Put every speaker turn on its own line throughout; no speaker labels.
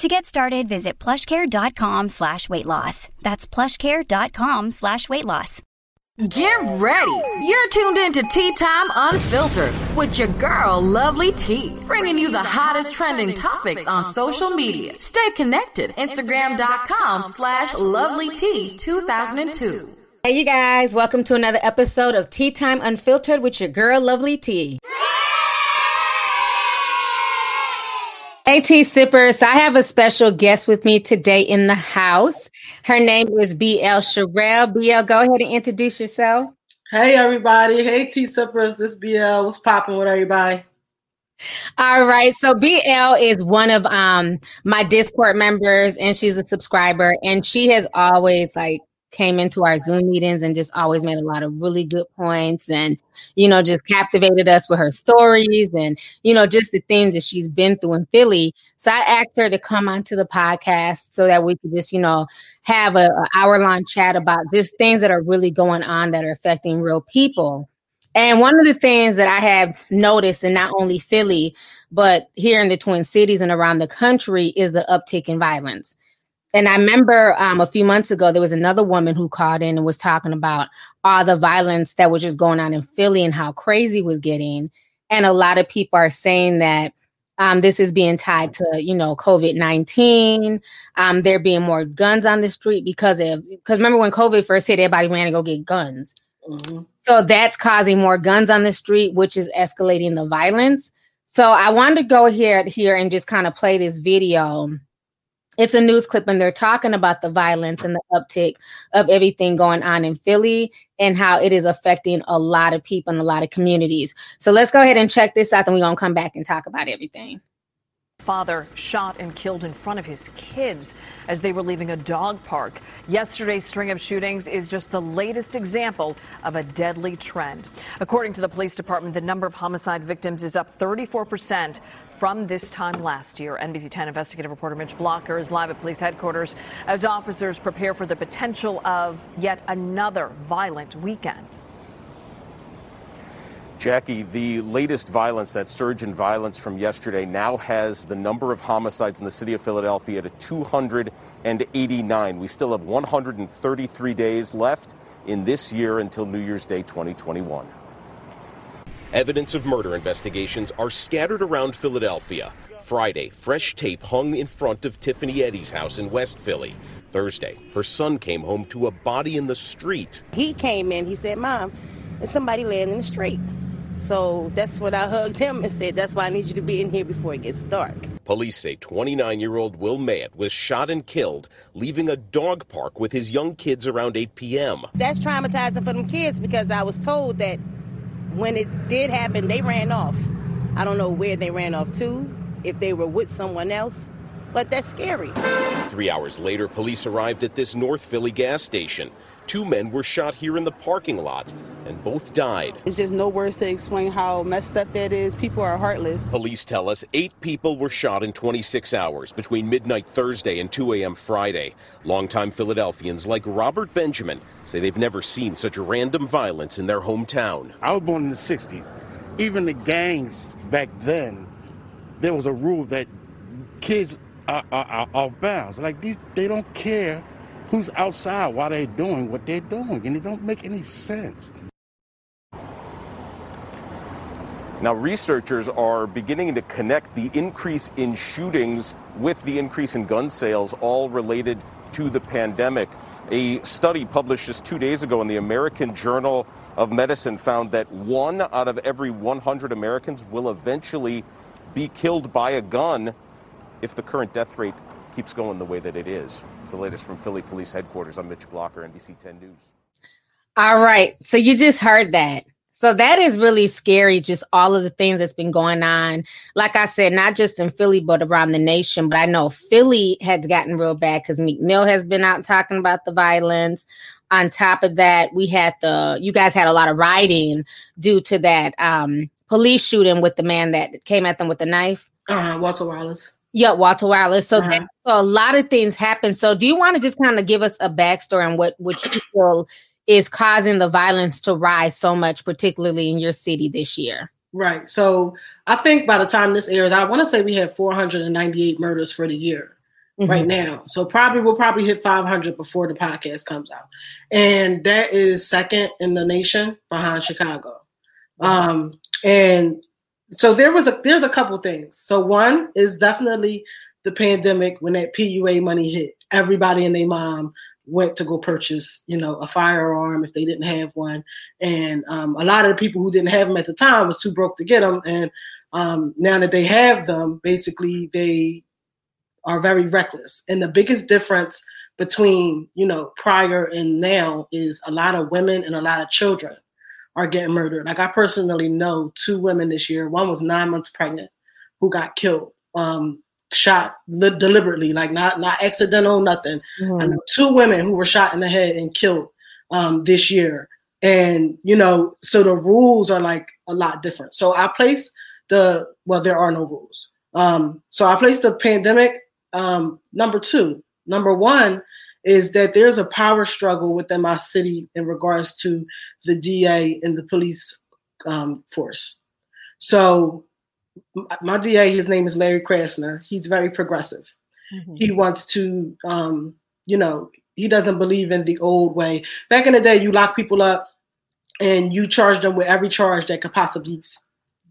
To get started, visit plushcare.com slash weight loss. That's plushcare.com slash weight loss.
Get ready. You're tuned in to Tea Time Unfiltered with your girl, Lovely Tea, bringing you the hottest trending topics on social media. Stay connected. Instagram.com slash Lovely Tea 2002.
Hey, you guys. Welcome to another episode of Tea Time Unfiltered with your girl, Lovely Tea. Hey, tea sippers. I have a special guest with me today in the house. Her name is BL Sherelle. BL, go ahead and introduce yourself.
Hey, everybody. Hey, tea sippers. This BL. What's popping with everybody?
All right. So BL is one of um my Discord members and she's a subscriber and she has always like came into our Zoom meetings and just always made a lot of really good points and, you know, just captivated us with her stories and, you know, just the things that she's been through in Philly. So I asked her to come onto the podcast so that we could just, you know, have a, a hour long chat about just things that are really going on that are affecting real people. And one of the things that I have noticed in not only Philly, but here in the Twin Cities and around the country is the uptick in violence and I remember um, a few months ago, there was another woman who called in and was talking about all the violence that was just going on in Philly and how crazy was getting. And a lot of people are saying that um, this is being tied to, you know, COVID nineteen. Um, there being more guns on the street because of because remember when COVID first hit, everybody ran to go get guns. Mm-hmm. So that's causing more guns on the street, which is escalating the violence. So I wanted to go here here and just kind of play this video it's a news clip and they're talking about the violence and the uptick of everything going on in Philly and how it is affecting a lot of people and a lot of communities. So let's go ahead and check this out and we're going to come back and talk about everything.
Father shot and killed in front of his kids as they were leaving a dog park. Yesterday's string of shootings is just the latest example of a deadly trend. According to the police department, the number of homicide victims is up 34 percent from this time last year. NBC 10 investigative reporter Mitch Blocker is live at police headquarters as officers prepare for the potential of yet another violent weekend.
Jackie, the latest violence, that surge in violence from yesterday, now has the number of homicides in the city of Philadelphia to 289. We still have 133 days left in this year until New Year's Day 2021.
Evidence of murder investigations are scattered around Philadelphia. Friday, fresh tape hung in front of Tiffany Eddy's house in West Philly. Thursday, her son came home to a body in the street.
He came in, he said, Mom, there's somebody laying in the street. So that's when I hugged him and said, That's why I need you to be in here before it gets dark.
Police say 29 year old Will Matt was shot and killed, leaving a dog park with his young kids around 8 p.m.
That's traumatizing for them kids because I was told that when it did happen, they ran off. I don't know where they ran off to, if they were with someone else, but that's scary.
Three hours later, police arrived at this North Philly gas station. Two men were shot here in the parking lot, and both died.
It's just no words to explain how messed up that is. People are heartless.
Police tell us eight people were shot in 26 hours between midnight Thursday and 2 a.m. Friday. Longtime Philadelphians like Robert Benjamin say they've never seen such random violence in their hometown.
I was born in the 60s. Even the gangs back then, there was a rule that kids are, are, are off bounds. Like these, they don't care who's outside while they're doing what they're doing, and it don't make any sense.
Now, researchers are beginning to connect the increase in shootings with the increase in gun sales, all related to the pandemic. A study published just two days ago in the American Journal of Medicine found that one out of every 100 Americans will eventually be killed by a gun if the current death rate keeps going the way that it is. It's the latest from Philly Police Headquarters. I'm Mitch Blocker, NBC 10 News.
All right. So you just heard that. So that is really scary, just all of the things that's been going on. Like I said, not just in Philly, but around the nation. But I know Philly has gotten real bad because Meek Mill has been out talking about the violence. On top of that, we had the you guys had a lot of rioting due to that um, police shooting with the man that came at them with the knife.
Uh, Walter Wallace.
Yeah, Walter Wallace. So,
Uh-huh.
that, so a lot of things happen. So, do you want to just kind of give us a backstory on what what you feel is causing the violence to rise so much, particularly in your city this year?
Right. So I think by the time this airs, I want to say we have 498 murders for the year right
Mhm.
now. So probably we'll probably hit 500 before the podcast comes out, and that is second in the nation behind Chicago. Um, and so there was a there's a couple things. So one is definitely the pandemic when that PUA money hit. Everybody and their mom went to go purchase, you know, a firearm if they didn't have one, and um, a lot of the people who didn't have them at the time was too broke to get them. And um, now that they have them, basically they are very reckless. And the biggest difference between you know prior and now is a lot of women and a lot of children are getting murdered. Like I personally know two women this year. One was nine months pregnant, who got killed, um, shot li- deliberately, like not not accidental, nothing. I know two women who were shot in the head and killed um, this year. And you know, so the rules are like a lot different. So I place the well, there are no rules. Um, so I place the pandemic um, number two. Number one is that there's a power struggle within my city in regards to the DA and the police um, force. So my DA, his name is Larry Krasner. He's very progressive. He wants to, um, you know, he doesn't believe in the old way. Back in the day, you lock people up and you charge them with every charge that could possibly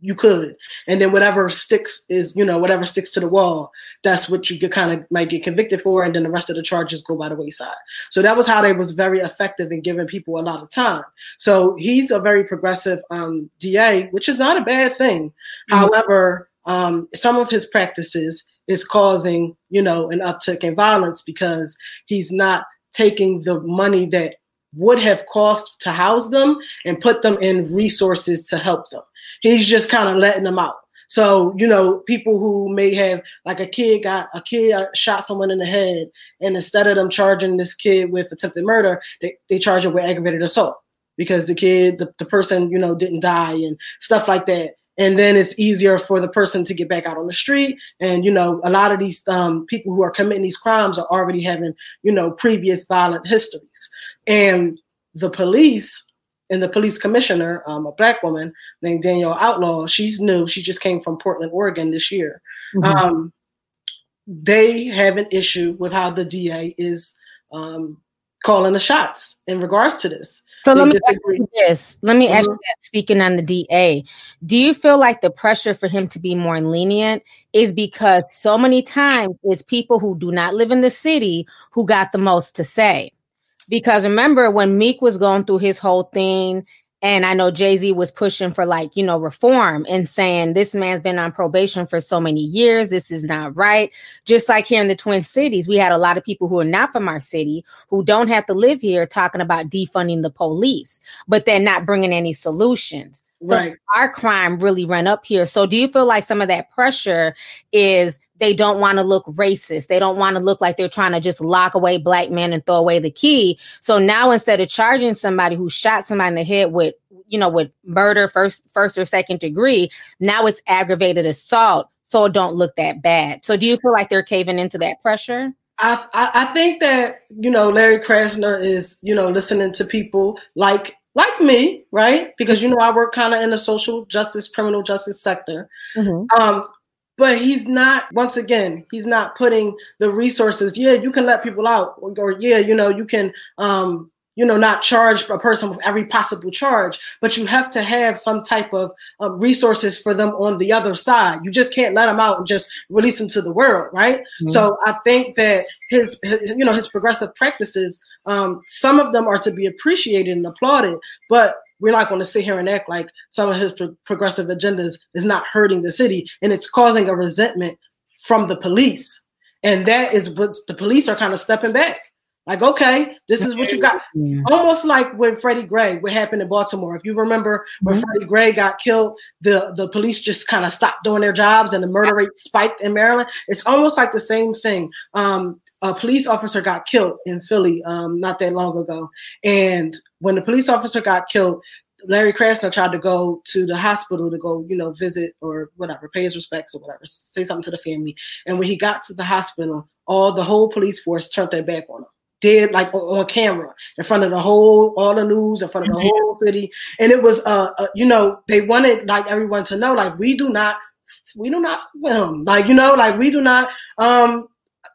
you could, and then whatever sticks is, you know, whatever sticks to the wall, that's what you could kind of might get convicted for, and then the rest of the charges go by the wayside. So that was how they was very effective in giving people a lot of time. So he's a very progressive um, DA, which is not a bad thing. However, um, some of his practices is causing, you know, an uptick in violence because he's not taking the money that would have cost to house them and put them in resources to help them. He's just kind of letting them out. So, you know, people who may have like a kid got a kid shot someone in the head, and instead of them charging this kid with attempted murder, they, they charge him with aggravated assault because the kid, the, the person, you know, didn't die and stuff like that. And then it's easier for the person to get back out on the street. And, you know, a lot of these um, people who are committing these crimes are already having, you know, previous violent histories. And the police and the police commissioner, um, a black woman named Danielle Outlaw, she's new. She just came from Portland, Oregon this year.
Mhm.
Um, they have an issue with how the DA is um, calling the shots in regards to this.
So
They
let me ask
disagree.
you this. Let me ask you
Mhm.
that. Speaking on the DA, do you feel like the pressure for him to be more lenient is because so many times it's people who do not live in the city who got the most to say? Because remember when Meek was going through his whole thing, and I know Jay Z was pushing for like, you know, reform and saying this man's been on probation for so many years. This is not right. Just like here in the Twin Cities, we had a lot of people who are not from our city who don't have to live here talking about defunding the police, but they're not bringing any solutions. So
Right.
our crime really ran up here. So do you feel like some of that pressure is they don't want to look racist? They don't want to look like they're trying to just lock away black men and throw away the key. So now instead of charging somebody who shot somebody in the head with you know with murder first first or second degree, now it's aggravated assault. So it don't look that bad. So do you feel like they're caving into that pressure?
I, I I think that you know Larry Krasner is you know listening to people like like me, right? Because you know I work kind of in the social justice, criminal justice sector. Um, but he's not. Once again, he's not putting the resources. Yeah, you can let people out, or, or yeah, you know you can. Um, you know, not charge a person with every possible charge, but you have to have some type of um, resources for them on the other side. You just can't let them out and just release them to the world, right?
Mhm.
So I think that his, his you know, his progressive practices, um, some of them are to be appreciated and applauded, but we're not going to sit here and act like some of his pro- progressive agendas is not hurting the city and it's causing a resentment from the police. And that is what the police are kind of stepping back. Like, okay, this is what you got. Almost like when Freddie Gray, what happened in Baltimore. If you remember when Freddie Gray got killed, the, the police just kind of stopped doing their jobs and the murder rate spiked in Maryland. It's almost like the same thing. Um, a police officer got killed in Philly um, not that long ago. And when the police officer got killed, Larry Krasner tried to go to the hospital to go, you know, visit or whatever, pay his respects or whatever, say something to the family. And when he got to the hospital, all the whole police force turned their back on him. Did like on camera in front of the whole, all the news in front of the mm-hmm. whole city, and it was, uh, uh, you know, they wanted like everyone to know, like we do not, we do not film, like you know, like we do not, um,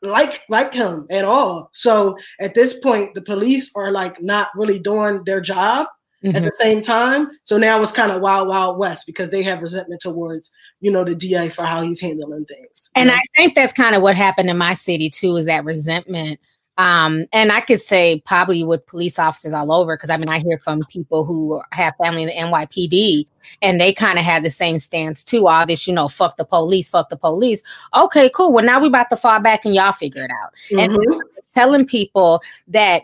like like him at all. So at this point, the police are like not really doing their job mm-hmm. at the same time. So now it's kind of wild, wild west because they have resentment towards, you know, the DA for how he's handling things.
And
know?
I think that's kind of what happened in my city too, is that resentment. Um, and I could say probably with police officers all over, because I mean, I hear from people who have family in the NYPD and they kind of had the same stance too. All this, you know, fuck the police, fuck the police. Okay, cool. Well, now we about to fall back and y'all figure it out. Mm-hmm. And telling people that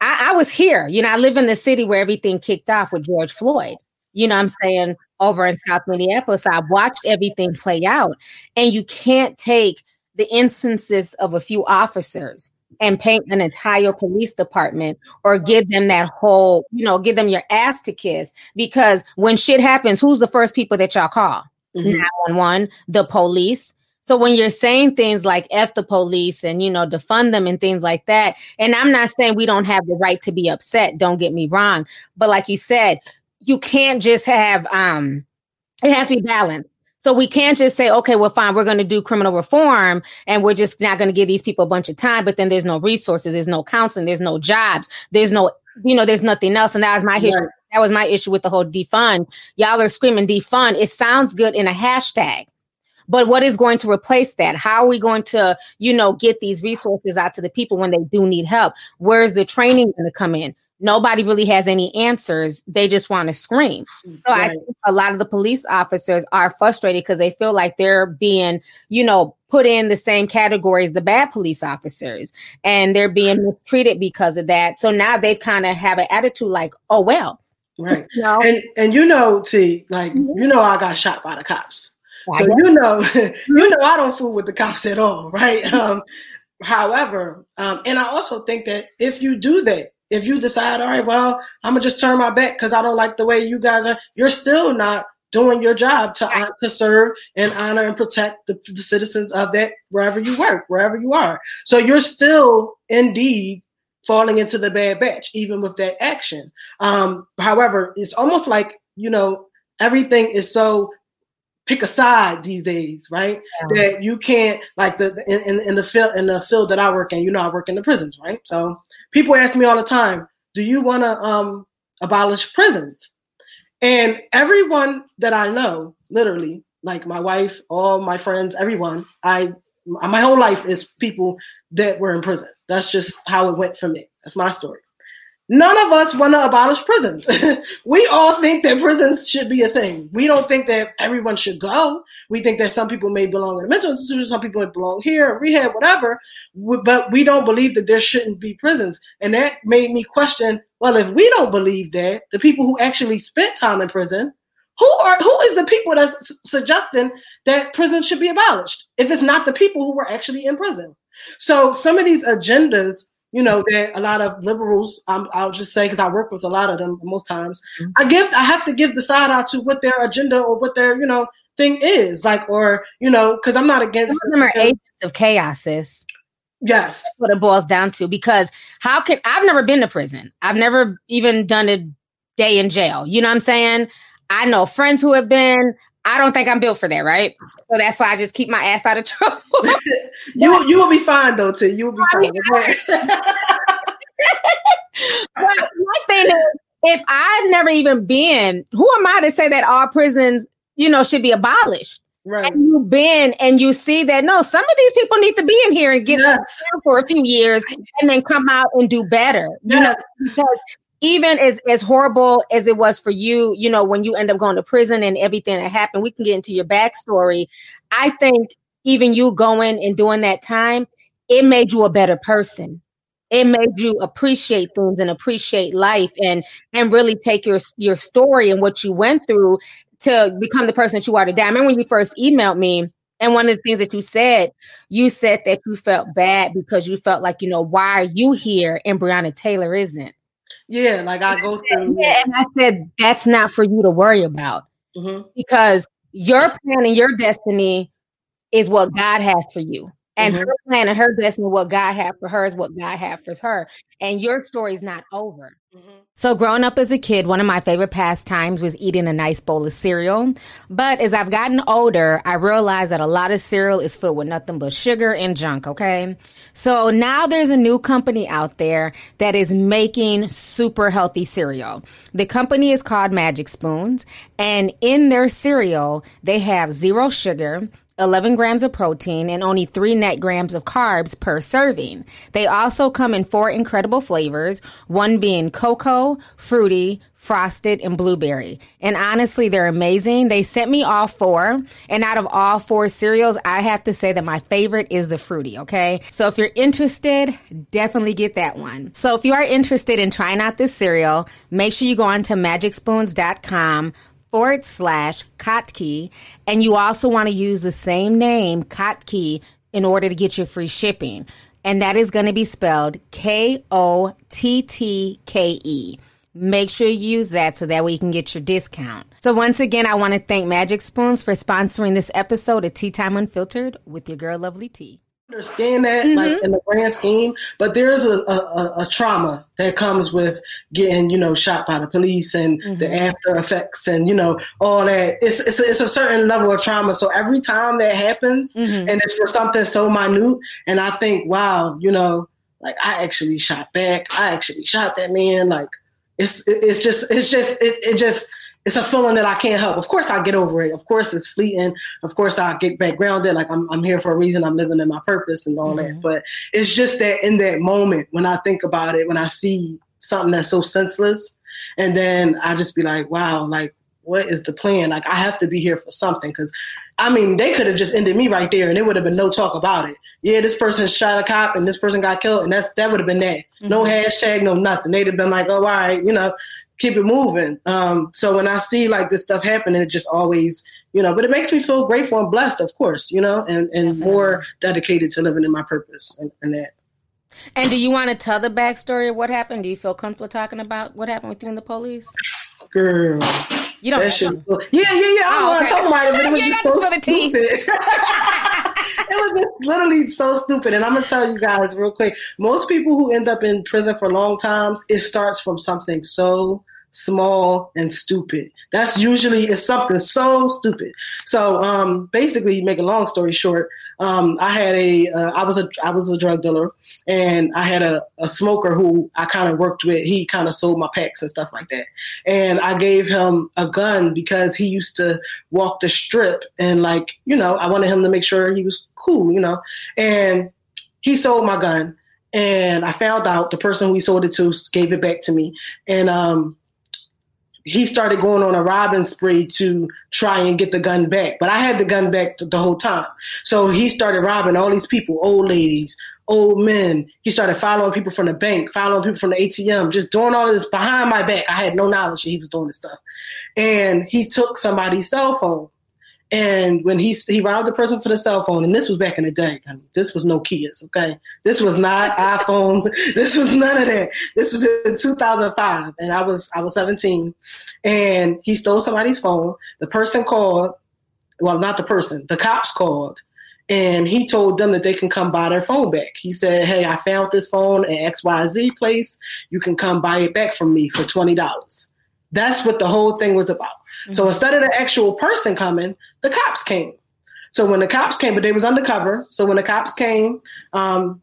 I, I was here. You know, I live in the city where everything kicked off with George Floyd. You know I'm saying? Over in South Minneapolis, I watched everything play out. And you can't take the instances of a few officers and paint an entire police department or give them that whole, you know, give them your ass to kiss. Because when shit happens, who's the first people that y'all call? Mm-hmm. 911, the police. So when you're saying things like F the police and, you know, defund them and things like that, and I'm not saying we don't have the right to be upset, don't get me wrong. But like you said, you can't just have, um, it has to be balanced. So we can't just say, okay, well, fine, we're going to do criminal reform and we're just not going to give these people a bunch of time, but then there's no resources, there's no counseling, there's no jobs, there's no, you know, there's nothing else. And that was my issue. That was my issue with the whole defund. Y'all are screaming defund. It sounds good in a hashtag. But what is going to replace that? How are we going to, you know, get these resources out to the people when they do need help? Where's the training going to come in? Nobody really has any answers. They just want to scream. So right. I think a lot of the police officers are frustrated because they feel like they're being, you know, put in the same category as the bad police officers and they're being mistreated because of that. So now they've kind of have an attitude like, oh well.
Right. You know? And and you know, T, like mm-hmm. you know I got shot by the cops. So you know, you know, I don't fool with the cops at all, right? Um, however, um, and I also think that if you do that, if you decide, all right, well, I'm gonna just turn my back because I don't like the way you guys are, you're still not doing your job to uh, to serve and honor and protect the, the citizens of that wherever you work, wherever you are. So you're still indeed falling into the bad batch, even with that action. Um, however, it's almost like you know everything is so pick a side these days, right? Yeah. That you can't like the in, in the field in the field that I work in. You know, I work in the prisons, right? So people ask me all the time, "Do you want to um, abolish prisons?" And everyone that I know, literally, like my wife, all my friends, everyone, I my whole life is people that were in prison. That's just how it went for me. That's my story. None of us want to abolish prisons. we all think that prisons should be a thing. We don't think that everyone should go. We think that some people may belong in a mental institution, some people may belong here, rehab, whatever. But we don't believe that there shouldn't be prisons. And that made me question, well, if we don't believe that, the people who actually spent time in prison, who are who is the people that's suggesting that prisons should be abolished? If it's not the people who were actually in prison. So some of these agendas you know that a lot of liberals um, i'll just say because i work with a lot of them most times mm-hmm. i give i have to give the side out to what their agenda or what their you know thing is like or you know because i'm not against
Some of them are agents of chaos sis.
yes.
That's what it boils down to because how can i've never been to prison. I've never even done a day in jail. You know what i'm saying? I know friends who have been I don't think I'm built for that, right? So that's why I just keep my ass out of trouble.
you you will be fine though, T. You will be fine.
but my thing is, if I've never even been, who am I to say that all prisons, you know, should be abolished?
Right.
And you've been and you see that no, some of these people need to be in here and get yes. for a few years and then come out and do better. You yes. know, because even as as horrible as it was for you, you know, when you end up going to prison and everything that happened, we can get into your backstory. I think even you going and doing that time, it made you a better person. It made you appreciate things and appreciate life and and really take your your story and what you went through to become the person that you are today. I remember when you first emailed me And one of the things that you said, you said that you felt bad because you felt like, you know, why are you here and Breonna Taylor isn't?
Yeah, like I go through.
Yeah, and I said that's not for you to worry about mm-hmm. because your plan and your destiny is what God has for you. And mm-hmm. her plan and her destiny, what God had for her is what God had for her. And your story's not over. Mm-hmm. So, growing up as a kid, one of my favorite pastimes was eating a nice bowl of cereal. But as I've gotten older, I realized that a lot of cereal is filled with nothing but sugar and junk, okay? So now there's a new company out there that is making super healthy cereal. The company is called Magic Spoons, and in their cereal, they have zero sugar 11 grams of protein, and only 3 net grams of carbs per serving. They also come in four incredible flavors, one being cocoa, fruity, frosted, and blueberry. And honestly, they're amazing. They sent me all four. And out of all four cereals, I have to say that my favorite is the fruity, okay? So if you're interested, definitely get that one. So if you are interested in trying out this cereal, make sure you go on to magicspoons.com forward slash Kottke. And you also want to use the same name, Kottke, in order to get your free shipping. And that is going to be spelled K O T T K E. Make sure you use that so that way you can get your discount. So once again, I want to thank Magic Spoons for sponsoring this episode of Tea Time Unfiltered with your girl Lovely T
understand that mm-hmm. like in the grand scheme but there's a, a, a, trauma that comes with getting you know shot by the police and mm-hmm. the after effects and you know all that it's, it's, a, it's a certain level of trauma so every time that happens mm-hmm. and it's for something so minute and i think wow you know like i actually shot back i actually shot that man like it's it's just it's just it, it just it's a feeling that I can't help. Of course, I get over it. Of course, it's fleeting. Of course, I get back grounded. Like I'm, I'm here for a reason. I'm living in my purpose and all mm-hmm. that. But it's just that in that moment when I think about it, when I see something that's so senseless, and then I just be like, wow, like what is the plan? Like I have to be here for something because, I mean, they could have just ended me right there, and there would have been no talk about it. Yeah, this person shot a cop, and this person got killed, and that's that would have been that. Mm-hmm. No hashtag, no nothing. They'd have been like, oh, all right, you know, keep it moving. Um, so when I see like this stuff happening, it just always, you know, but it makes me feel grateful and blessed, of course, you know, and, and more dedicated to living in my purpose and, and that.
And do you want to tell the backstory of what happened? Do you feel comfortable talking about what happened with you and the police?
Girl. You don't. That shit, yeah, yeah, yeah. I oh, want to talk about it, but it was just so stupid. it was just literally so stupid. And I'm gonna tell you guys real quick. Most people who end up in prison for long times, it starts from something so small and stupid. That's usually it's something so stupid. So um, basically, make a long story short, um, I had a uh, I was a I was a drug dealer, and I had a, a smoker who I kind of worked with. He kind of sold my packs and stuff like that, and I gave him a gun because he used to walk the strip, and like you know, I wanted him to make sure he was cool, you know, and he sold my gun and I found out the person he sold it to gave it back to me. And um, he started going on a robbing spree to try and get the gun back. But I had the gun back the whole time. So he started robbing all these people, old ladies, old men. He started following people from the bank, following people from the ATM, just doing all this behind my back. I had no knowledge that he was doing this stuff. And he took somebody's cell phone. And when he he robbed the person for the cell phone, and this was back in the day, I mean, this was Nokia's, okay? This was not iPhones. This was none of that. This was in 2005, and I was I was 17, and he stole somebody's phone. The person called, well, not the person, the cops called, and he told them that they can come buy their phone back. He said, "Hey, I found this phone at X Y Z place. You can come buy it back from me for twenty dollars." That's what the whole thing was about. Mm-hmm. So instead of the actual person coming, the cops came. So when the cops came, but they was undercover. So when the cops came, um,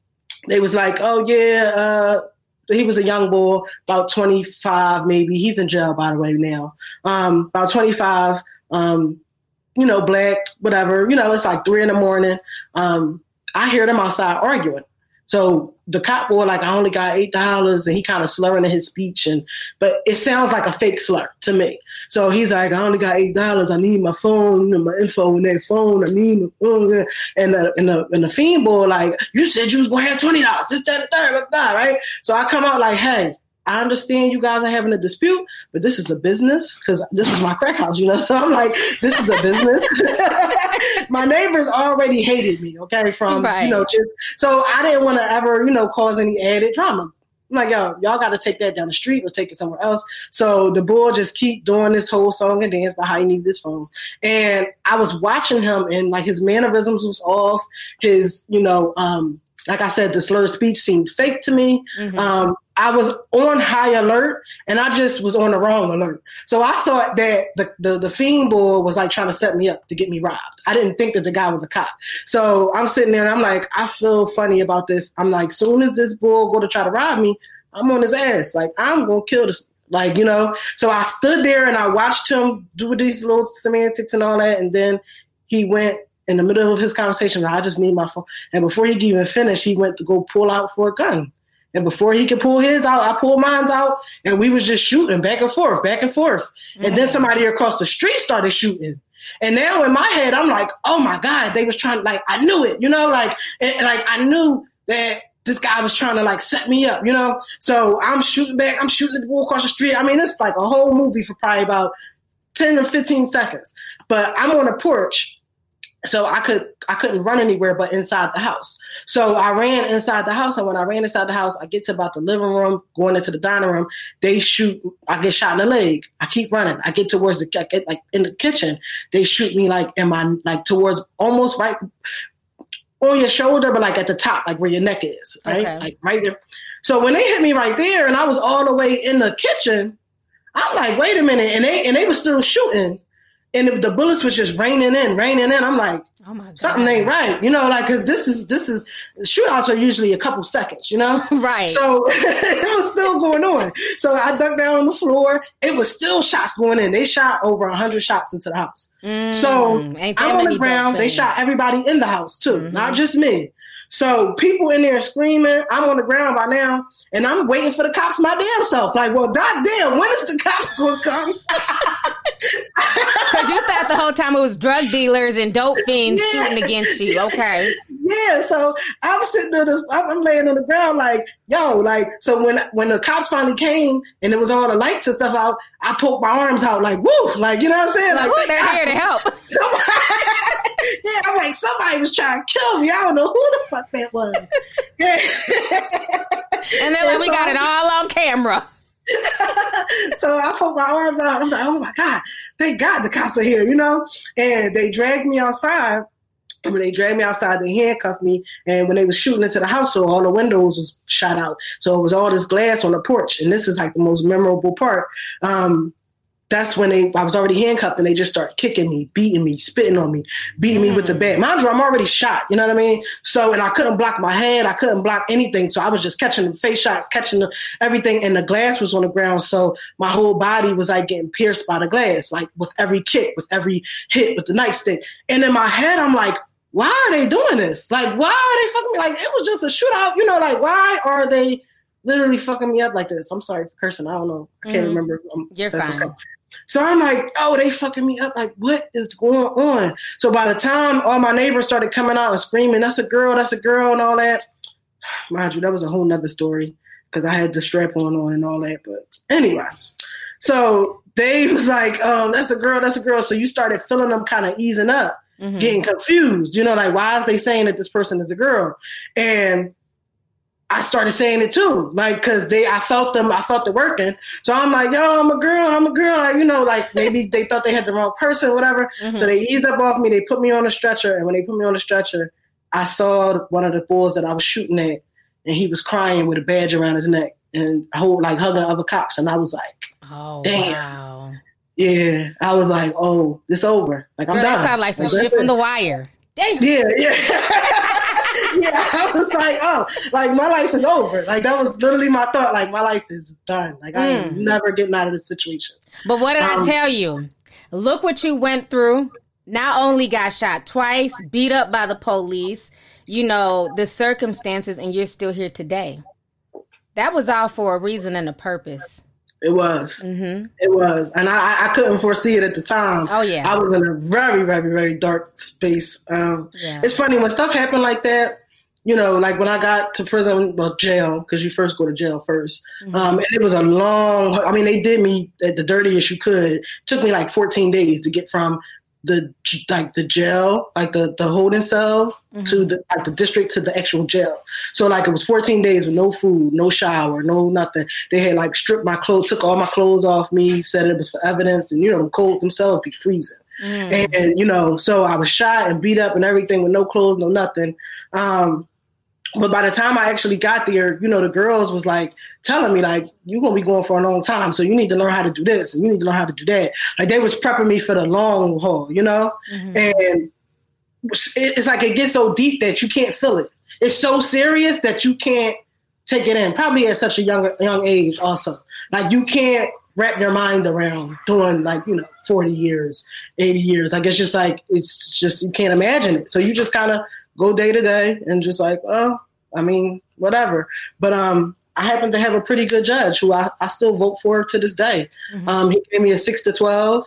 they was like, "Oh yeah, uh, he was a young boy, about 25 maybe. He's in jail by the way now. Um, about 25. Um, you know, black, whatever. You know, it's like three in the morning. Um, I hear them outside arguing. So the cop boy, like, I only got eight dollars, and he kind of slurring in his speech, and but it sounds like a fake slur to me. So he's like, I only got eight dollars. I need my phone and my info in that phone. I need, uh, and the and the and the fiend boy, like, you said you was gonna have twenty dollars, this that, that, that, right? So I come out like, hey, I understand you guys are having a dispute, but this is a business because this was my crack house, you know. So I'm like, this is a business. my neighbors already hated me, okay, from right. you know, just so I didn't want to ever, you know, cause any added drama. I'm like, yo, y'all got to take that down the street or take it somewhere else. So the bull just keep doing this whole song and dance about how he need this phone. And I was watching him and like his mannerisms was off. His, you know, um, like I said, the slurred speech seemed fake to me. Mm-hmm. Um, I was on high alert and I just was on the wrong alert. So I thought that the, the, the fiend bull was like trying to set me up to get me robbed. I didn't think that the guy was a cop. So I'm sitting there and I'm like, I feel funny about this. I'm like, soon as this bull go to try to rob me, I'm on his ass. Like I'm gonna kill this. Like you know. So I stood there and I watched him do these little semantics and all that, and then he went in the middle of his conversation. I just need my phone. And before he could even finish, he went to go pull out for a gun. And before he could pull his out, I pulled mine out, and we was just shooting back and forth, back and forth. Mm-hmm. And then mm-hmm. somebody across the street started shooting. And now in my head, I'm like, oh my God, they was trying to like I knew it, you know, like like I knew that this guy was trying to like set me up, you know? So I'm shooting back, I'm shooting the wall across the street. I mean, it's like a whole movie for probably about 10 or 15 seconds. But I'm on a porch so I could I couldn't run anywhere but inside the house. So I ran inside the house, and when I ran inside the house, I get to about the living room, going into the dining room. They shoot. I get shot in the leg. I keep running. I get towards the I get like in the kitchen. They shoot me like in my like towards almost right on your shoulder, but like at the top, like where your neck is, right, okay. like right there. So when they hit me right there, and I was all the way in the kitchen, I'm like, wait a minute, and they and they were still shooting and the, the bullets was just raining in, raining in. I'm like, oh my God. something ain't right, you know, like because this is this is shootouts are usually a couple seconds, you know,
right?
So it was still going on. So I dug down on the floor. It was still shots going in. They shot over hundred shots into the house. Mm, so I'm on the ground. They shot everybody in the house too, mm-hmm. not just me. So people in there screaming. I'm on the ground by now, and I'm waiting for the cops my damn self. Like, well, goddamn, when is the cops gonna come?
Because you thought the whole time it was drug dealers and dope fiends yeah. shooting against you. Okay.
Yeah. So I'm sitting there, I'm laying on the ground, like, yo, like, so when when the cops finally came and it was all the lights and stuff out, I poked my arms out, like, woo, like, you know what I'm saying?
Like, like they're here to help.
yeah, I'm like, somebody was trying to kill me. I don't know who the fuck that was.
and they're like, we so, got it all on camera.
so I put my arms out. I'm like, oh my God, thank God the cops are here, you know? And they dragged me outside. And when they dragged me outside, they handcuffed me. And when they was shooting into the house, so all the windows was shot out. So it was all this glass on the porch. And this is like the most memorable part. Um, that's when they I was already handcuffed and they just start kicking me, beating me, spitting on me, beating mm. me with the bat. Mind you, I'm already shot, you know what I mean? So and I couldn't block my head, I couldn't block anything. So I was just catching the face shots, catching the, everything, and the glass was on the ground. So my whole body was like getting pierced by the glass, like with every kick, with every hit with the nightstick. And in my head, I'm like, why are they doing this? Like, why are they fucking me? Like, it was just a shootout, you know, like why are they literally fucking me up like this? I'm sorry for cursing. I don't know. I can't mm-hmm. remember.
Um, You're fine. Okay.
So I'm like, oh, they fucking me up. Like, what is going on? So by the time all my neighbors started coming out and screaming, that's a girl, that's a girl, and all that, mind you, that was a whole nother story because I had the strap on on and all that. But anyway, so they was like, oh, that's a girl, that's a girl. So you started feeling them kind of easing up, mm-hmm. getting confused. You know, like, why is they saying that this person is a girl? And I started saying it too, like, cause they, I felt them, I felt it working. So I'm like, yo, I'm a girl, I'm a girl. Like, you know, like maybe they thought they had the wrong person, whatever. Mm-hmm. So they eased up off me. They put me on a stretcher. And when they put me on a stretcher, I saw one of the bulls that I was shooting at and he was crying with a badge around his neck and whole, like hugging other cops. And I was like, oh, damn. Wow. Yeah. I was like, oh, it's over. Like, I'm done.
That sounds like some like, shit from The Wire. Damn.
Yeah, yeah. yeah, I was like, oh, like my life is over. Like that was literally my thought. Like my life is done. Like I'm mm. never getting out of this situation.
But what did um, I tell you? Look what you went through. Not only got shot twice, beat up by the police, you know, the circumstances, and you're still here today. That was all for a reason and a purpose.
It was. Mm-hmm. It was. And I, I couldn't foresee it at the time.
Oh, yeah.
I was in a very, very, very dark space. Um, yeah. It's funny when stuff happened like that, you know, like when I got to prison, well, jail, because you first go to jail 1st mm-hmm. um, and it was a long. I mean, they did me the dirtiest you could. It took me like 14 days to get from the like the jail, like the the holding cell, mm-hmm. to the like the district to the actual jail. So like it was 14 days with no food, no shower, no nothing. They had like stripped my clothes, took all my clothes off me, said it was for evidence, and you know, the cold themselves be freezing. Mm. And, and, you know, so I was shot and beat up and everything with no clothes, no nothing. Um, but by the time I actually got there, you know, the girls was like telling me like, you're gonna be going for a long time, so you need to learn how to do this and you need to learn how to do that. Like they was prepping me for the long haul, you know, mm-hmm. and it's like it gets so deep that you can't feel it. It's so serious that you can't take it in. Probably at such a young young age, also. Like you can't wrap your mind around doing like you know 40 years 80 years like it's just like it's just you can't imagine it so you just kind of go day to day and just like, oh, I mean, whatever. But um, I happen to have a pretty good judge who I, I still vote for to this day. Mm-hmm. Um, he gave me a six to twelve,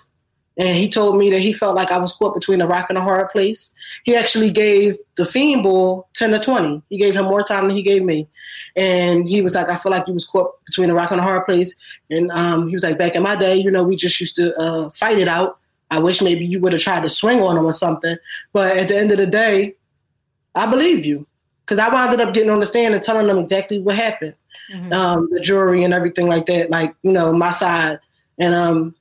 and he told me that he felt like I was caught between a rock and a hard place. He actually gave the Fiend Bull ten to twenty. He gave him more time than he gave me, and he was like, "I feel like you was caught between a rock and a hard place." And um, he was like, "Back in my day, you know, we just used to uh, fight it out." I wish maybe you would have tried to swing on him or something. But at the end of the day, I believe you because I wound up getting on the stand and telling them exactly what happened, mm-hmm. um, the jury and everything like that. Like you know, my side and um,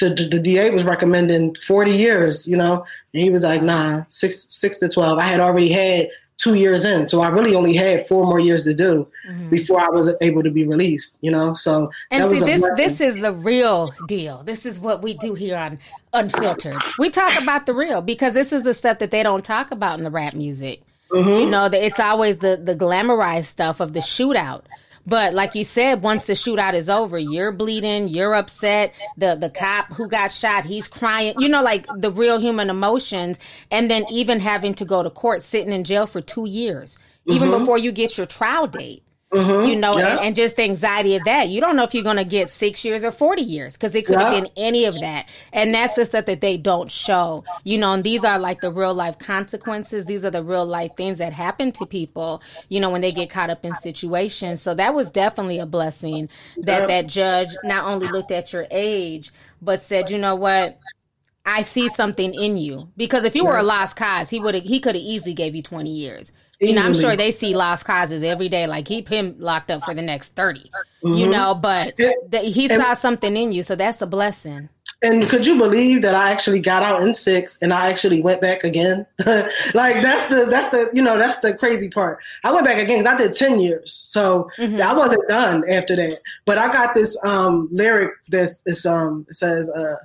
the, the, the DA was recommending forty years. You know, and he was like, nah, six six to twelve. I had already had two years in. So I really only had four more years to do mm-hmm. before I was able to be released, you know? So
And see this this is the real deal. This is what we do here on Unfiltered. We talk about the real because this is the stuff that they don't talk about in the rap music. Mm-hmm. You know, it's always the the glamorized stuff of the shootout. But like you said, once the shootout is over, you're bleeding, you're upset. The the cop who got shot, he's crying. You know, like the real human emotions. And then even having to go to court, sitting in jail for two years, even mm-hmm. before you get your trial date. Mm-hmm. You know, yeah. and, and, just the anxiety of that. You don't know if you're going to get six years or 40 years because it could have yeah. been any of that. And that's the stuff that they don't show, you know, and these are like the real life consequences. These are the real life things that happen to people, you know, when they get caught up in situations. So that was definitely a blessing that yeah. that judge not only looked at your age, but said, you know what? I see something in you because if you were a lost cause, he would have he could have easily gave you 20 years. You know, I'm sure they see lost causes every day. Like keep him locked up for the next 30. Mm-hmm. You know, but he saw something in you, so that's a blessing.
And could you believe that I actually got out in six and I actually went back again? like that's the that's the you know that's the crazy part. I went back again because I did ten years, so mm-hmm. I wasn't done after that. But I got this um lyric that's this um it says uh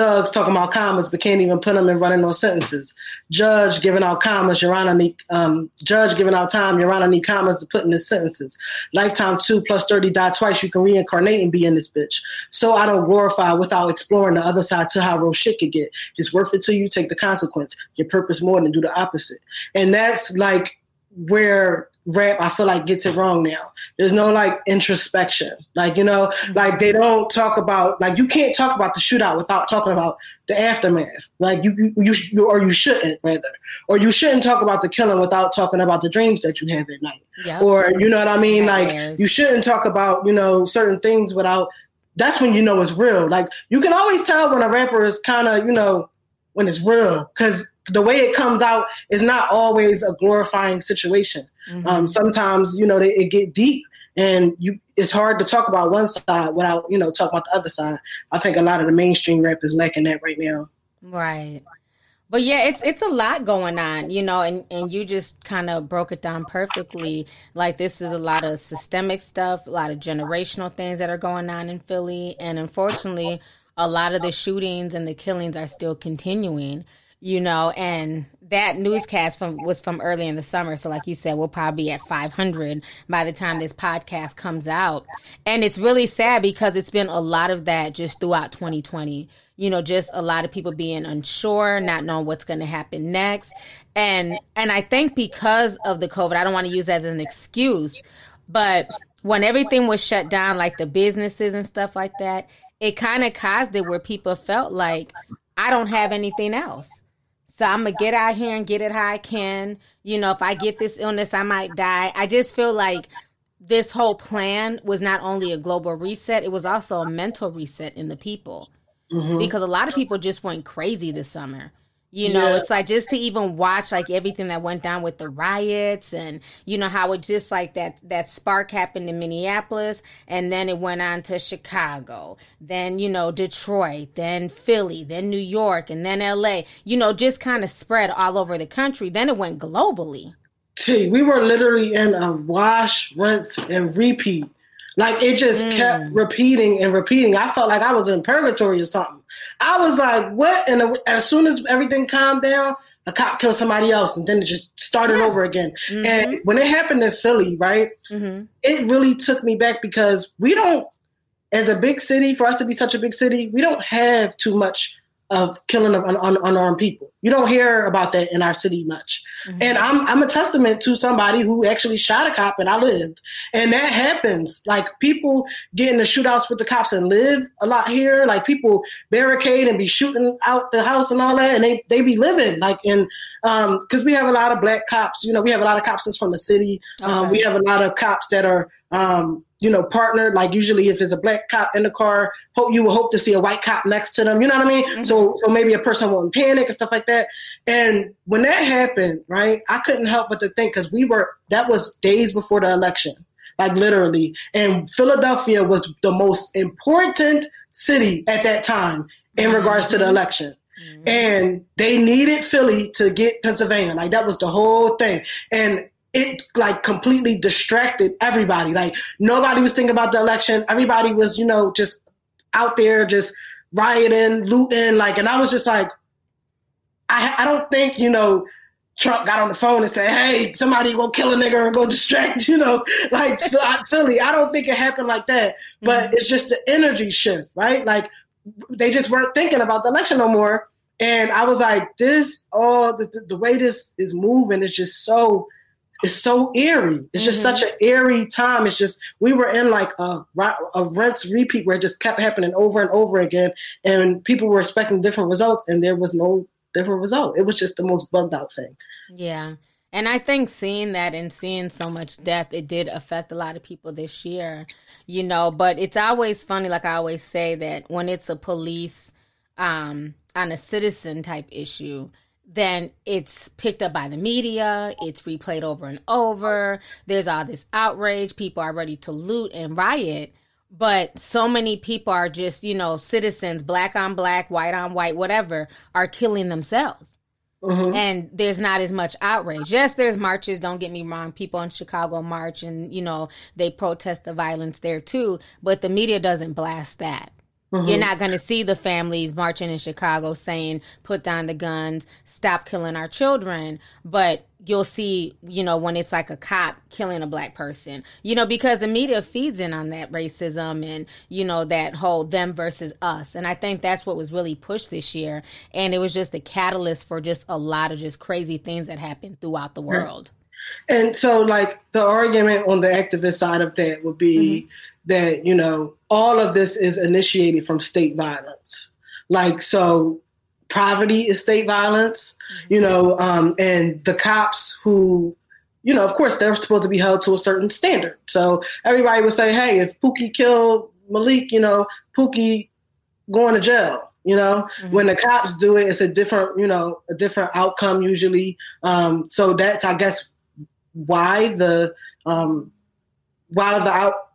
thugs talking about commas but can't even put them in running those sentences. Judge giving out commas, Your Honor, need, um, judge giving out time, Your Honor, need commas to put in the sentences. Lifetime two plus 30 die twice, you can reincarnate and be in this bitch. So I don't glorify without exploring the other side to how real shit could get. It's worth it to you, take the consequence. Your purpose more than do the opposite. And that's like where rap I feel like gets it wrong now. There's no like introspection. Like, you know, like they don't talk about like you can't talk about the shootout without talking about the aftermath. Like you you, you or you shouldn't rather. Or you shouldn't talk about the killing without talking about the dreams that you have at night. Yep. Or you know what I mean? like you shouldn't talk about, you know, certain things without that's when you know it's real. Like you can always tell when a rapper is kind of, you know, when it's real because the way it comes out is not always a glorifying situation. Mm-hmm. Um, sometimes, you know, they, it get deep and you it's hard to talk about one side without, you know, talk about the other side. I think a lot of the mainstream rap is lacking that right now.
Right. But yeah, it's it's a lot going on, you know, and, and you just kind of broke it down perfectly. Like this is a lot of systemic stuff, a lot of generational things that are going on in Philly, and unfortunately, a lot of the shootings and the killings are still continuing you know, and that newscast from was from early in the summer. So, like you said, we'll probably be at 500 by the time this podcast comes out. And it's really sad because it's been a lot of that just throughout 2020. You know, just a lot of people being unsure, not knowing what's going to happen next. And and I think because of the COVID, I don't want to use as an excuse, but when everything was shut down, like the businesses and stuff like that, it kind of caused it where people felt like I don't have anything else. So I'm gonna get out here and get it how I can. You know, if I get this illness, I might die. I just feel like this whole plan was not only a global reset, it was also a mental reset in the people. Mm-hmm. Because a lot of people just went crazy this summer. You know, yeah. it's like just to even watch like everything that went down with the riots and you know how it just like that that spark happened in Minneapolis and then it went on to Chicago, then you know Detroit, then Philly, then New York and then LA. You know, just kind of spread all over the country. Then it went globally.
See, we were literally in a wash, rinse, and repeat like it just mm. kept repeating and repeating. I felt like I was in purgatory or something. I was like, what? And as soon as everything calmed down, a cop killed somebody else, and then it just started yeah. over again. Mm-hmm. And when it happened in Philly, right, mm-hmm. it really took me back because we don't, as a big city, for us to be such a big city, we don't have too much of killing of un- un- unarmed people. You don't hear about that in our city much. Mm-hmm. And I'm I'm a testament to somebody who actually shot a cop and I lived. And that happens. Like people get in the shootouts with the cops and live a lot here. Like people barricade and be shooting out the house and all that and they, they be living like in um because we have a lot of black cops, you know, we have a lot of cops that's from the city. Um, okay. Um, we have a lot of cops that are um you know, partnered. Like usually, if there's a black cop in the car, hope you will hope to see a white cop next to them. You know what I mean? Mm-hmm. So, so maybe a person won't panic and stuff like that. And when that happened, right, I couldn't help but to think because we were that was days before the election, like literally, and Philadelphia was the most important city at that time in mm-hmm. regards to the election. Mm-hmm. And they needed Philly to get Pennsylvania. Like that was the whole thing. And it like completely distracted everybody. Like nobody was thinking about the election. Everybody was, you know, just out there just rioting, looting, like, and I was just like, I, I don't think, you know, Trump got on the phone and said, "Hey, somebody go kill a nigga and go distract," you know, like Philly. I don't think it happened like that, but mm-hmm. it's just the energy shift, right? Like they just weren't thinking about the election no more, and I was like, "This, oh, the, the way this is moving is just so it's so eerie. It's just mm-hmm. such an eerie time. It's just we were in like a a rinse repeat where it just kept happening over and over again, and people were expecting different results, and there was no different result. It was just the most bugged out thing.
Yeah. And I think seeing that and seeing so much death, it did affect a lot of people this year, you know. But it's always funny, like I always say, that when it's a police um, on a citizen type issue, then it's picked up by the media, it's replayed over and over. There's all this outrage, people are ready to loot and riot. But so many people are just, you know, citizens, black on black, white on white, whatever, are killing themselves. Mm-hmm. And there's not as much outrage. Yes, there's marches, don't get me wrong. People in Chicago march and, you know, they protest the violence there too. But the media doesn't blast that. Mm-hmm. You're not going to see the families marching in Chicago saying, put down the guns, stop killing our children. But you'll see, you know, when it's like a cop killing a black person, you know, because the media feeds in on that racism and, you know, that whole them versus us. And I think that's what was really pushed this year. And it was just a catalyst for just a lot of just crazy things that happened throughout the world.
And so, like, the argument on the activist side of that would be, mm-hmm that you know all of this is initiated from state violence like so poverty is state violence mm-hmm. you know um, and the cops who you know of course they're supposed to be held to a certain standard so everybody would say hey if pookie killed malik you know pookie going to jail you know mm-hmm. when the cops do it it's a different you know a different outcome usually um, so that's i guess why the um, why the out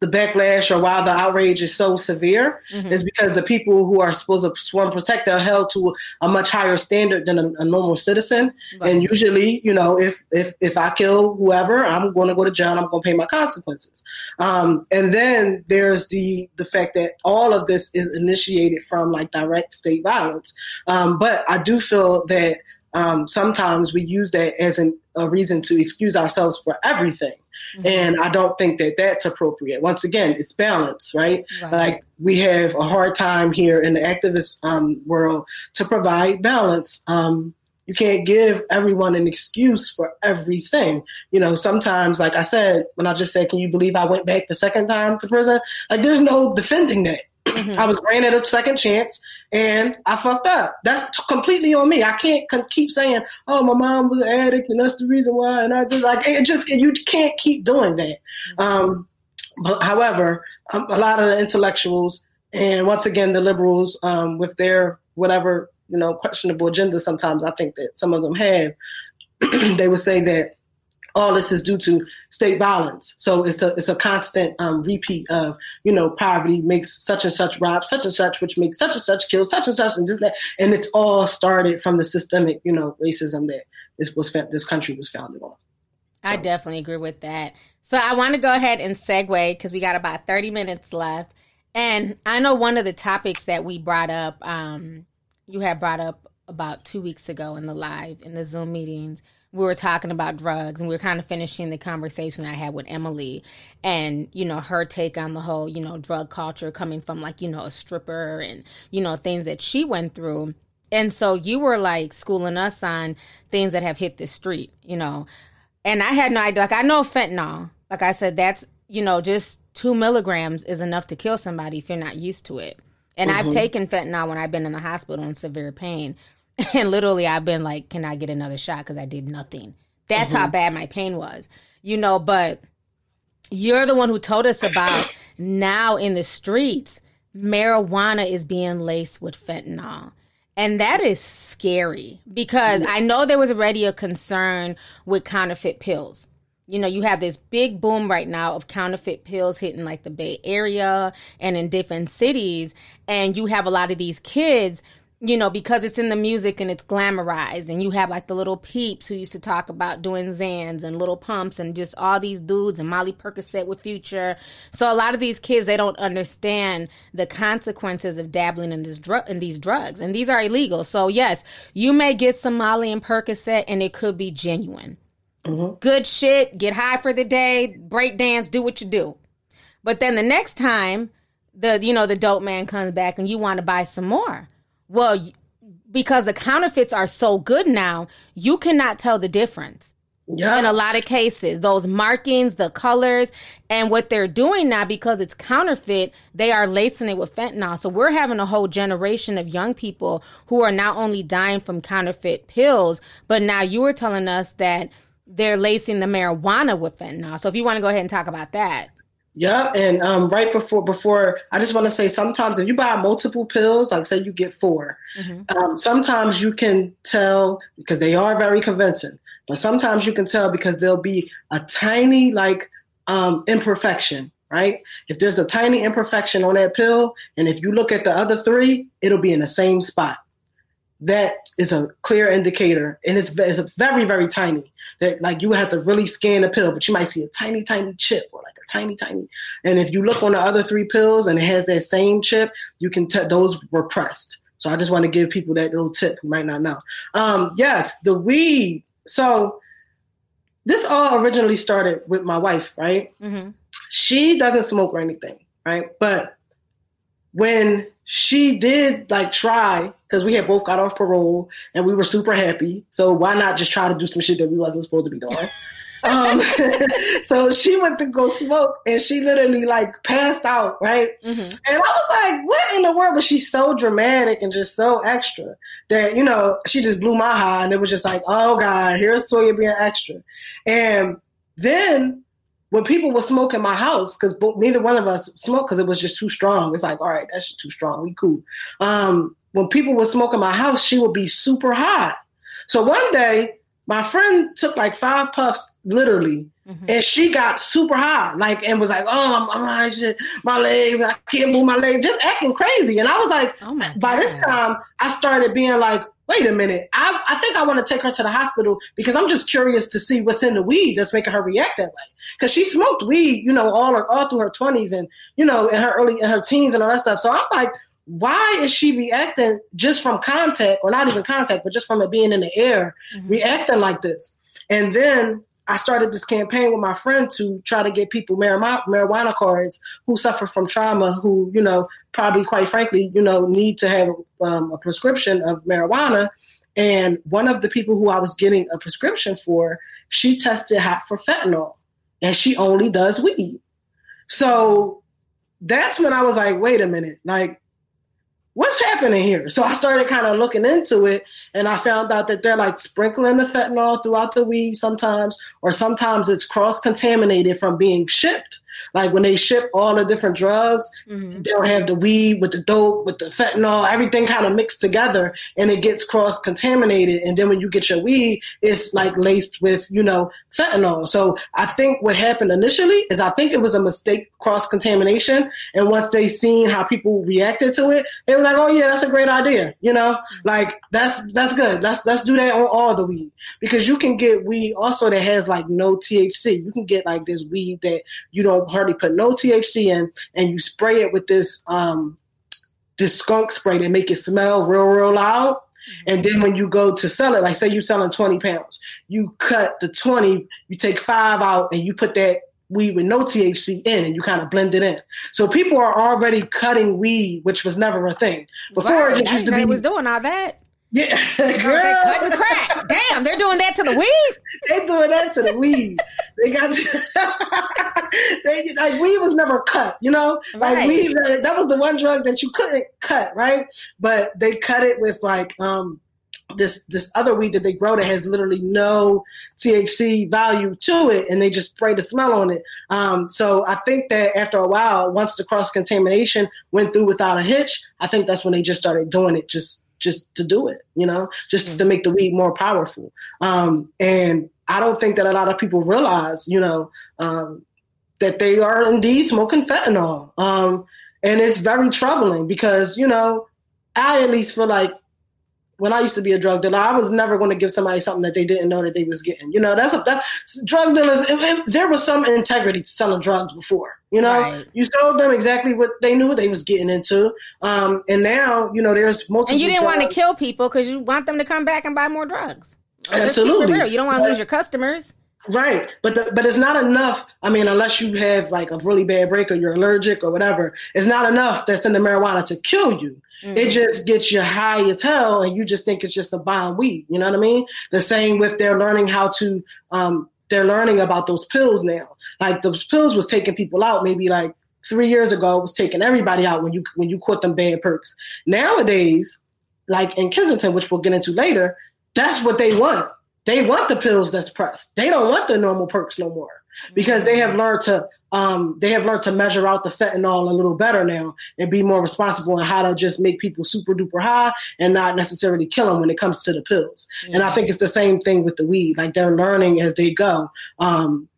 the backlash or why the outrage is so severe mm-hmm. is because the people who are supposed to sworn protect are held to a much higher standard than a, a normal citizen. Right. And usually, you know, if if if I kill whoever, I'm going to go to jail. I'm going to pay my consequences. Um, and then there's the the fact that all of this is initiated from like direct state violence. Um, but I do feel that um, sometimes we use that as an, a reason to excuse ourselves for everything. Mm-hmm. And I don't think that that's appropriate. Once again, it's balance, right? right. Like we have a hard time here in the activist um, world to provide balance. Um, you can't give everyone an excuse for everything. You know, sometimes, like I said, when I just said, can you believe I went back the second time to prison? Like there's no defending that. I was granted a second chance and I fucked up. That's t- completely on me. I can't con- keep saying, "Oh, my mom was an addict and that's the reason why." And I just like it. Just you can't keep doing that. Um, but however, um, a lot of the intellectuals and once again the liberals, um, with their whatever you know questionable agenda, sometimes I think that some of them have, they would say that all this is due to state violence. So it's a it's a constant um, repeat of you know poverty makes such and such rob such and such, which makes such and such kill such and such, and just that, and it's all started from the systemic you know racism that this was this country was founded on.
So. I definitely agree with that. So I want to go ahead and segue because we got about thirty minutes left, and I know one of the topics that we brought up, um, you had brought up about two weeks ago in the live in the Zoom meetings we were talking about drugs and we were kind of finishing the conversation I had with Emily and, you know, her take on the whole, you know, drug culture coming from like, you know, a stripper and, you know, things that she went through. And so you were like schooling us on things that have hit the street, you know. And I had no idea. Like, I know fentanyl. Like I said, that's, you know, just two milligrams is enough to kill somebody if you're not used to it. And mm-hmm. I've taken fentanyl when I've been in the hospital in severe pain. And literally, I've been like, can I get another shot? Because I did nothing. That's mm-hmm. how bad my pain was, you know. But you're the one who told us about now in the streets, marijuana is being laced with fentanyl. And that is scary because I know there was already a concern with counterfeit pills. You know, you have this big boom right now of counterfeit pills hitting like the Bay Area and in different cities. And you have a lot of these kids you know, because it's in the music and it's glamorized, and you have like the Lil Peeps who used to talk about doing Xans and Lil Pumps and just all these dudes and Molly Percocet with Future. So a lot of these kids they don't understand the consequences of dabbling in this drug in these drugs, and these are illegal. So yes, you may get some Molly and Percocet, and it could be genuine. Mm-hmm. Good shit. Get high for the day. Break dance. Do what you do. But then the next time the you know the dope man comes back and you want to buy some more well, because the counterfeits are so good now, you cannot tell the difference. Yeah. In a lot of cases, those markings, the colors, and what they're doing now because it's counterfeit, they are lacing it with fentanyl. So we're having a whole generation of young people who are not only dying from counterfeit pills, but now you are telling us that they're lacing the marijuana with fentanyl. So if you want to go ahead and talk about that.
Yeah, and um, right before before I just want to say sometimes if you buy multiple pills, like say you get 4 mm-hmm. um, sometimes you can tell because they are very convincing, but sometimes you can tell because there'll be a tiny like um, imperfection, right? If there's a tiny imperfection on that pill, and if you look at the other three, it'll be in the same spot that is a clear indicator and it's, it's very very tiny that like you would have to really scan the pill but you might see a tiny tiny chip or like a tiny tiny and if you look on the other three pills and it has that same chip you can tell those were pressed. So i just want to give people that little tip who might not know. Um, yes the weed. So this all originally started with my wife right? Mm-hmm. she doesn't smoke or anything right? But when she did like try because we had both got off parole and we were super happy. So why not just try to do some shit that we wasn't supposed to be doing? um, so she went to go smoke and she literally like passed out, right? Mm-hmm. And I was like, what in the world? But she's so dramatic and just so extra that, you know, she just blew my high and it was just like, oh God, here's Toya being extra. And then when people were smoking my house, because neither one of us smoked because it was just too strong. It's like, all right, that's too strong. We cool. Um, when people were smoking my house, she would be super high. So one day, my friend took like five puffs, literally, mm-hmm. and she got super high, like, and was like, "Oh, I'm, I'm high, shit, my legs, I can't move my legs," just acting crazy. And I was like, oh by this time, I started being like, wait a minute, I, I think I want to take her to the hospital because I'm just curious to see what's in the weed that's making her react that way. Because she smoked weed, you know, all her, all through her 20s and, you know, in her early, in her teens and all that stuff. So I'm like, why is she reacting just from contact or not even contact, but just from it being in the air, mm-hmm. reacting like this? And then I started this campaign with my friend to try to get people marijuana, marijuana cards who suffer from trauma, who, you know, probably quite frankly, you know, need to have um, a prescription of marijuana. And one of the people who I was getting a prescription for, she tested hot for fentanyl and she only does weed. So that's when I was like, wait a minute, like what's happening here? So I started kind of looking into it and I found out that they're like sprinkling the fentanyl throughout the weed sometimes, or sometimes it's cross contaminated from being shipped. Like when they ship all the different drugs, mm-hmm. they'll have the weed with the dope, with the fentanyl, everything kind of mixed together and it gets cross contaminated. And then when you get your weed, it's like laced with, you know, fentanyl. So I think what happened initially is I think it was a mistake cross contamination. And once they seen how people reacted to it, they were like, oh yeah, that's a great idea. You know, like that's, that's good. Let's, let's do that on all the weed because you can get weed also that has like no THC. You can get like this weed that you don't hardly put no THC in and you spray it with this, um, this skunk spray that make it smell real, real loud and then when you go to sell it, like say you're selling 20 pounds, you cut the 20, you take five out and you put that weed with no THC in and you kind of blend it in. So people are already cutting weed, which was never a thing. Before right.
it just used to be was doing all that.
Yeah,
girl. cutting crack. Damn, they're doing that to the weed.
they doing that to the weed. They got they like weed was never cut. You know, like right. weed that was the one drug that you couldn't cut, right? But they cut it with like um this this other weed that they grow that has literally no THC value to it, and they just spray the smell on it. Um, so I think that after a while, once the cross contamination went through without a hitch, I think that's when they just started doing it just just to do it, you know, just to make the weed more powerful. Um, and I don't think that a lot of people realize, you know, um, that they are indeed smoking fentanyl. Um, and it's very troubling because, you know, I at least feel like when I used to be a drug dealer, I was never going to give somebody something that they didn't know that they was getting. You know, that's a that drug dealers. It, it, there was some integrity to selling drugs before. You know, right. you sold them exactly what they knew they was getting into. Um, and now, you know, there's multiple.
And you didn't want to kill people because you want them to come back and buy more drugs.
Absolutely,
you don't want to lose your customers.
Right, but the, but it's not enough. I mean, unless you have like a really bad break or you're allergic or whatever, it's not enough that's in the marijuana to kill you. Mm-hmm. It just gets you high as hell, and you just think it's just a bomb weed. You know what I mean? The same with they're learning how to. Um, they're learning about those pills now. Like those pills was taking people out maybe like three years ago. It was taking everybody out when you when you quit them bad perks. Nowadays, like in Kensington, which we'll get into later, that's what they want. They want the pills that's pressed. They don't want the normal perks no more because they have mm-hmm. learned to um, they have learned to measure out the fentanyl a little better now and be more responsible in how to just make people super duper high and not necessarily kill them when it comes to the pills. Yeah. And I think it's the same thing with the weed. Like they're learning as they go um,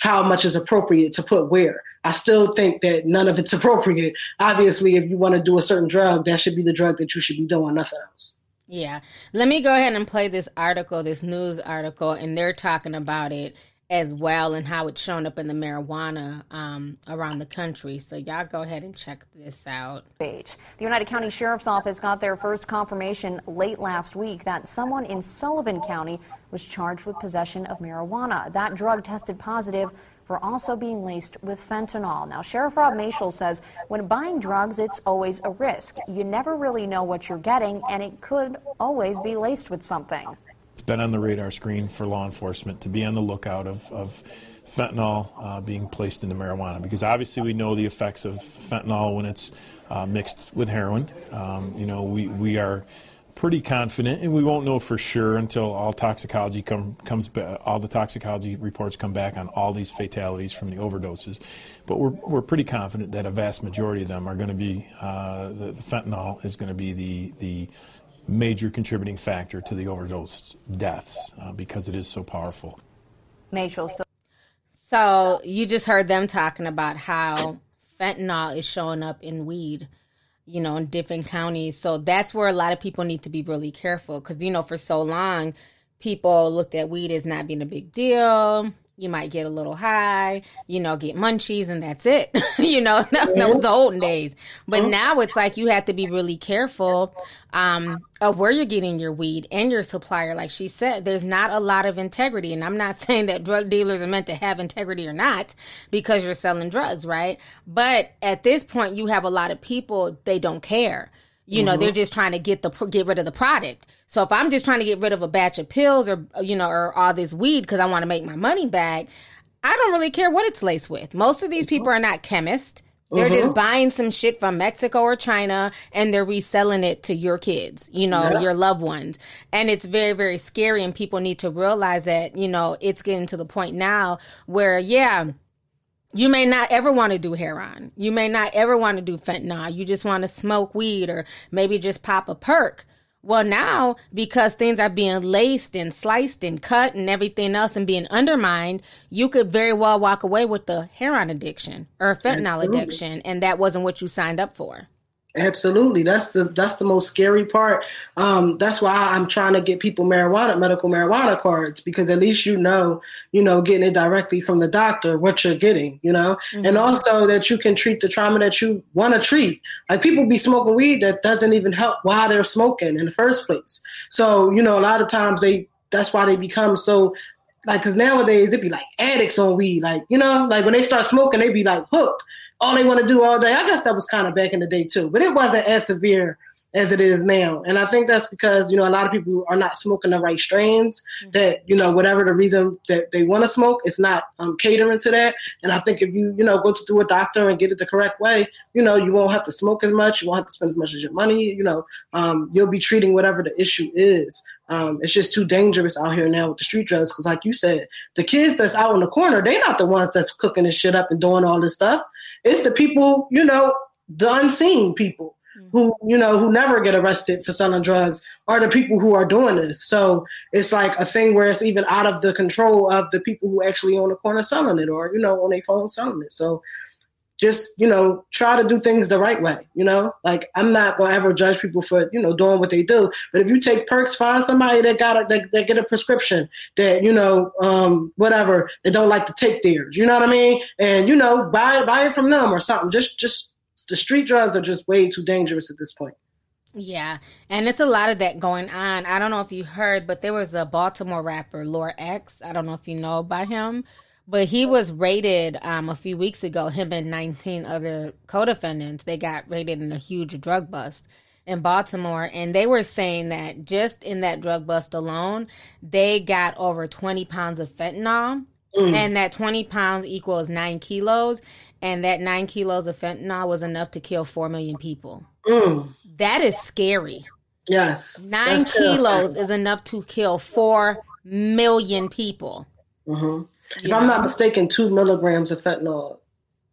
how much is appropriate to put where. I still think that none of it's appropriate. Obviously, if you want to do a certain drug, that should be the drug that you should be doing, nothing else.
Yeah. Let me go ahead and play this article, this news article, and they're talking about it as well and how it's shown up in the marijuana um, around the country. So y'all go ahead and check this out.
The United County Sheriff's Office got their first confirmation late last week that someone in Sullivan County was charged with possession of marijuana. That drug tested positive for also being laced with fentanyl. Now, Sheriff Rob Mashel says when buying drugs, it's always a risk. You never really know what you're getting, and it could always be laced with something
been on the radar screen for law enforcement to be on the lookout of, of fentanyl uh, being placed into marijuana because obviously we know the effects of fentanyl when it's uh, mixed with heroin. Um, you know, we, we are pretty confident, and we won't know for sure until all toxicology come, comes back, all the toxicology reports come back on all these fatalities from the overdoses. But we're, we're pretty confident that a vast majority of them are going to be uh, the, the, fentanyl is going to be the the major contributing factor to the overdose deaths uh, because it is so powerful.
Major. So-,
so you just heard them talking about how fentanyl is showing up in weed, you know, in different counties. So that's where a lot of people need to be really careful because, you know, for so long, people looked at weed as not being a big deal you might get a little high, you know, get munchies, and that's it. you know, that, that, was the olden days. But uh-huh. now it's like you have to be really careful um, of where you're getting your weed and your supplier. Like she said, there's not a lot of integrity. And I'm not saying that drug dealers are meant to have integrity or not because you're selling drugs, right? But at this point, you have a lot of people, they don't care. You know, mm-hmm. they're just trying to get the get rid of the product. So if I'm just trying to get rid of a batch of pills or you know or all this weed because I want to make my money back, I don't really care what it's laced with. Most of these people are not chemists. They're
Mhm.
just buying some shit from Mexico or China and they're reselling it to your kids, you know,
Yeah.
your loved ones. And it's very, very scary. And people need to realize that, you know, it's getting to the point now where, yeah, you may not ever want to do heroin. You may not ever want to do fentanyl. You just want to smoke weed or maybe just pop a perk. Well, now because things are being laced and sliced and cut and everything else and being undermined, you could very well walk away with the heroin addiction or a fentanyl
Absolutely.
addiction, and that wasn't what you signed up for.
Absolutely, that's the that's the most scary part. Um, that's why I'm trying to get people marijuana, medical marijuana cards, because at least you know, you know, getting it directly from the doctor what you're getting, you know, and
Mhm.
also that you can treat the trauma that you want to treat. Like people be smoking weed that doesn't even help while they're smoking in the first place. So you know, a lot of times they that's why they become so like because nowadays it be like addicts on weed like you know like when they start smoking they be like hooked all they want to do all day. I guess that was kind of back in the day too but it wasn't as severe as it is now. And i think that's because you know a lot of people are not smoking the right strains that you know whatever the reason that they want to smoke it's not um, catering to that. And i think if you you know go to through a doctor and get it the correct way you know you won't have to smoke as much you won't have to spend as much as your money you know um, you'll be treating whatever the issue is. Um, it's just too dangerous out here now with the street drugs because, like you said, the kids that's out in the corner, they're not the ones that's cooking this shit up and doing all this stuff. It's the people, you know, the unseen people who, you know, who never get arrested for selling drugs are the people who are doing this. So it's like a thing where it's even out of the control of the people who actually on the corner selling it or, you know, on their phone selling it. So just you know try to do things the right way you know? Like i'm not going to ever judge people for you know doing what they do. But if you take perks find somebody that got a that, that get a prescription that you know um whatever that don't like to take theirs you know what i mean? And you know buy buy it from them or something. Just just the street drugs are just way too dangerous at this point
Yeah, and it's a lot of that going on. I don't know if you heard, but there was a Baltimore rapper, Lord X. I don't know if you know about him, but he was raided um, a few weeks ago. Him and 19 other co-defendants. They got raided in a huge drug bust in Baltimore, and they were saying that just in that drug bust alone, they got over 20 pounds of fentanyl.
Mm.
And that 20 pounds equals nine kilos. And that nine kilos of fentanyl was enough to kill 4 million people.
Mm.
That is scary.
yes
Nine kilos
terrifying.
is enough to kill 4 million people.
hmm if
You
i'm
know?
not mistaken two milligrams of fentanyl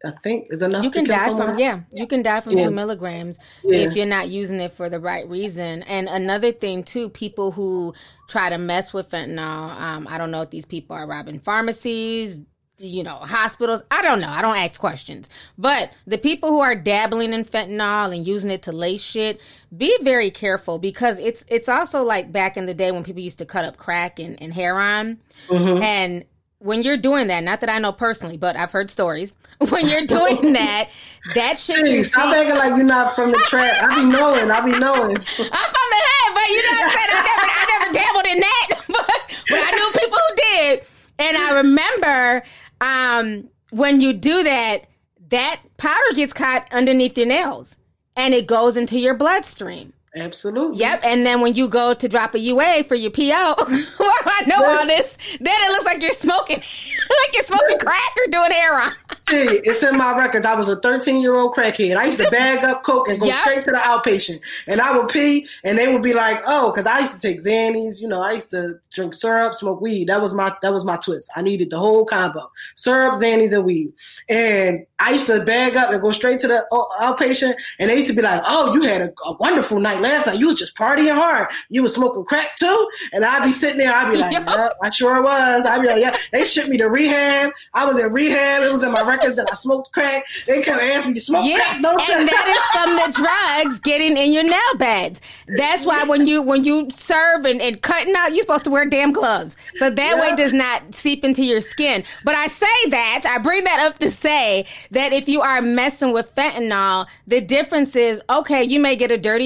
i think is enough
You
to
can
kill
die
someone.
from, yeah, you can die from
Yeah.
two milligrams
Yeah.
if you're not using it for the right reason. And another thing, too, people who try to mess with fentanyl, um, I don't know if these people are robbing pharmacies, you know, hospitals. I don't know. I don't ask questions. But the people who are dabbling in fentanyl and using it to lace shit, be very careful because it's it's also like back in the day when people used to cut up crack and, and heroin.
Mhm.
And when you're doing that, not that I know personally, but I've heard stories. When you're doing that, that shit you
stop
see-
acting like you're not from the trap. I be knowing. I be knowing.
I'm from the head, but you know what I'm saying? I never, I never dabbled in that, but, but I knew people who did. And I remember um, when you do that, that powder gets caught underneath your nails and it goes into your bloodstream.
Absolutely.
Yep. And then when you go to drop a UA for your PO, I know all this, then it looks like you're smoking, like you're smoking crack or doing heroin.
See, it's in my records. I was a 13 year old crackhead. I used to bag up coke and go
Yep.
straight to the outpatient. And I would pee, and they would be like, "Oh," because I used to take Xannies. You know, I used to drink syrup, smoke weed. That was my that was my twist. I needed the whole combo: syrup, Xannies, and weed. And I used to bag up and go straight to the uh, outpatient. And they used to be like, "Oh, you had a, a wonderful night last night. You was just partying hard. You was smoking crack too." And I'd be sitting there. I'd be like, "Yep, I sure was." I'd be like, "Yeah." They shipped me to rehab. I was in rehab. It was in my records that I smoked crack. They kept asking me to smoke
Yeah,
crack, don't you?
and that is from the drugs getting in your nail beds. That's why when you when you serve and, and cutting out, you're supposed to wear damn gloves, so that way it does not seep into your skin. But I say that I bring that up to say that if you are messing with fentanyl, the difference is okay. You may get a dirty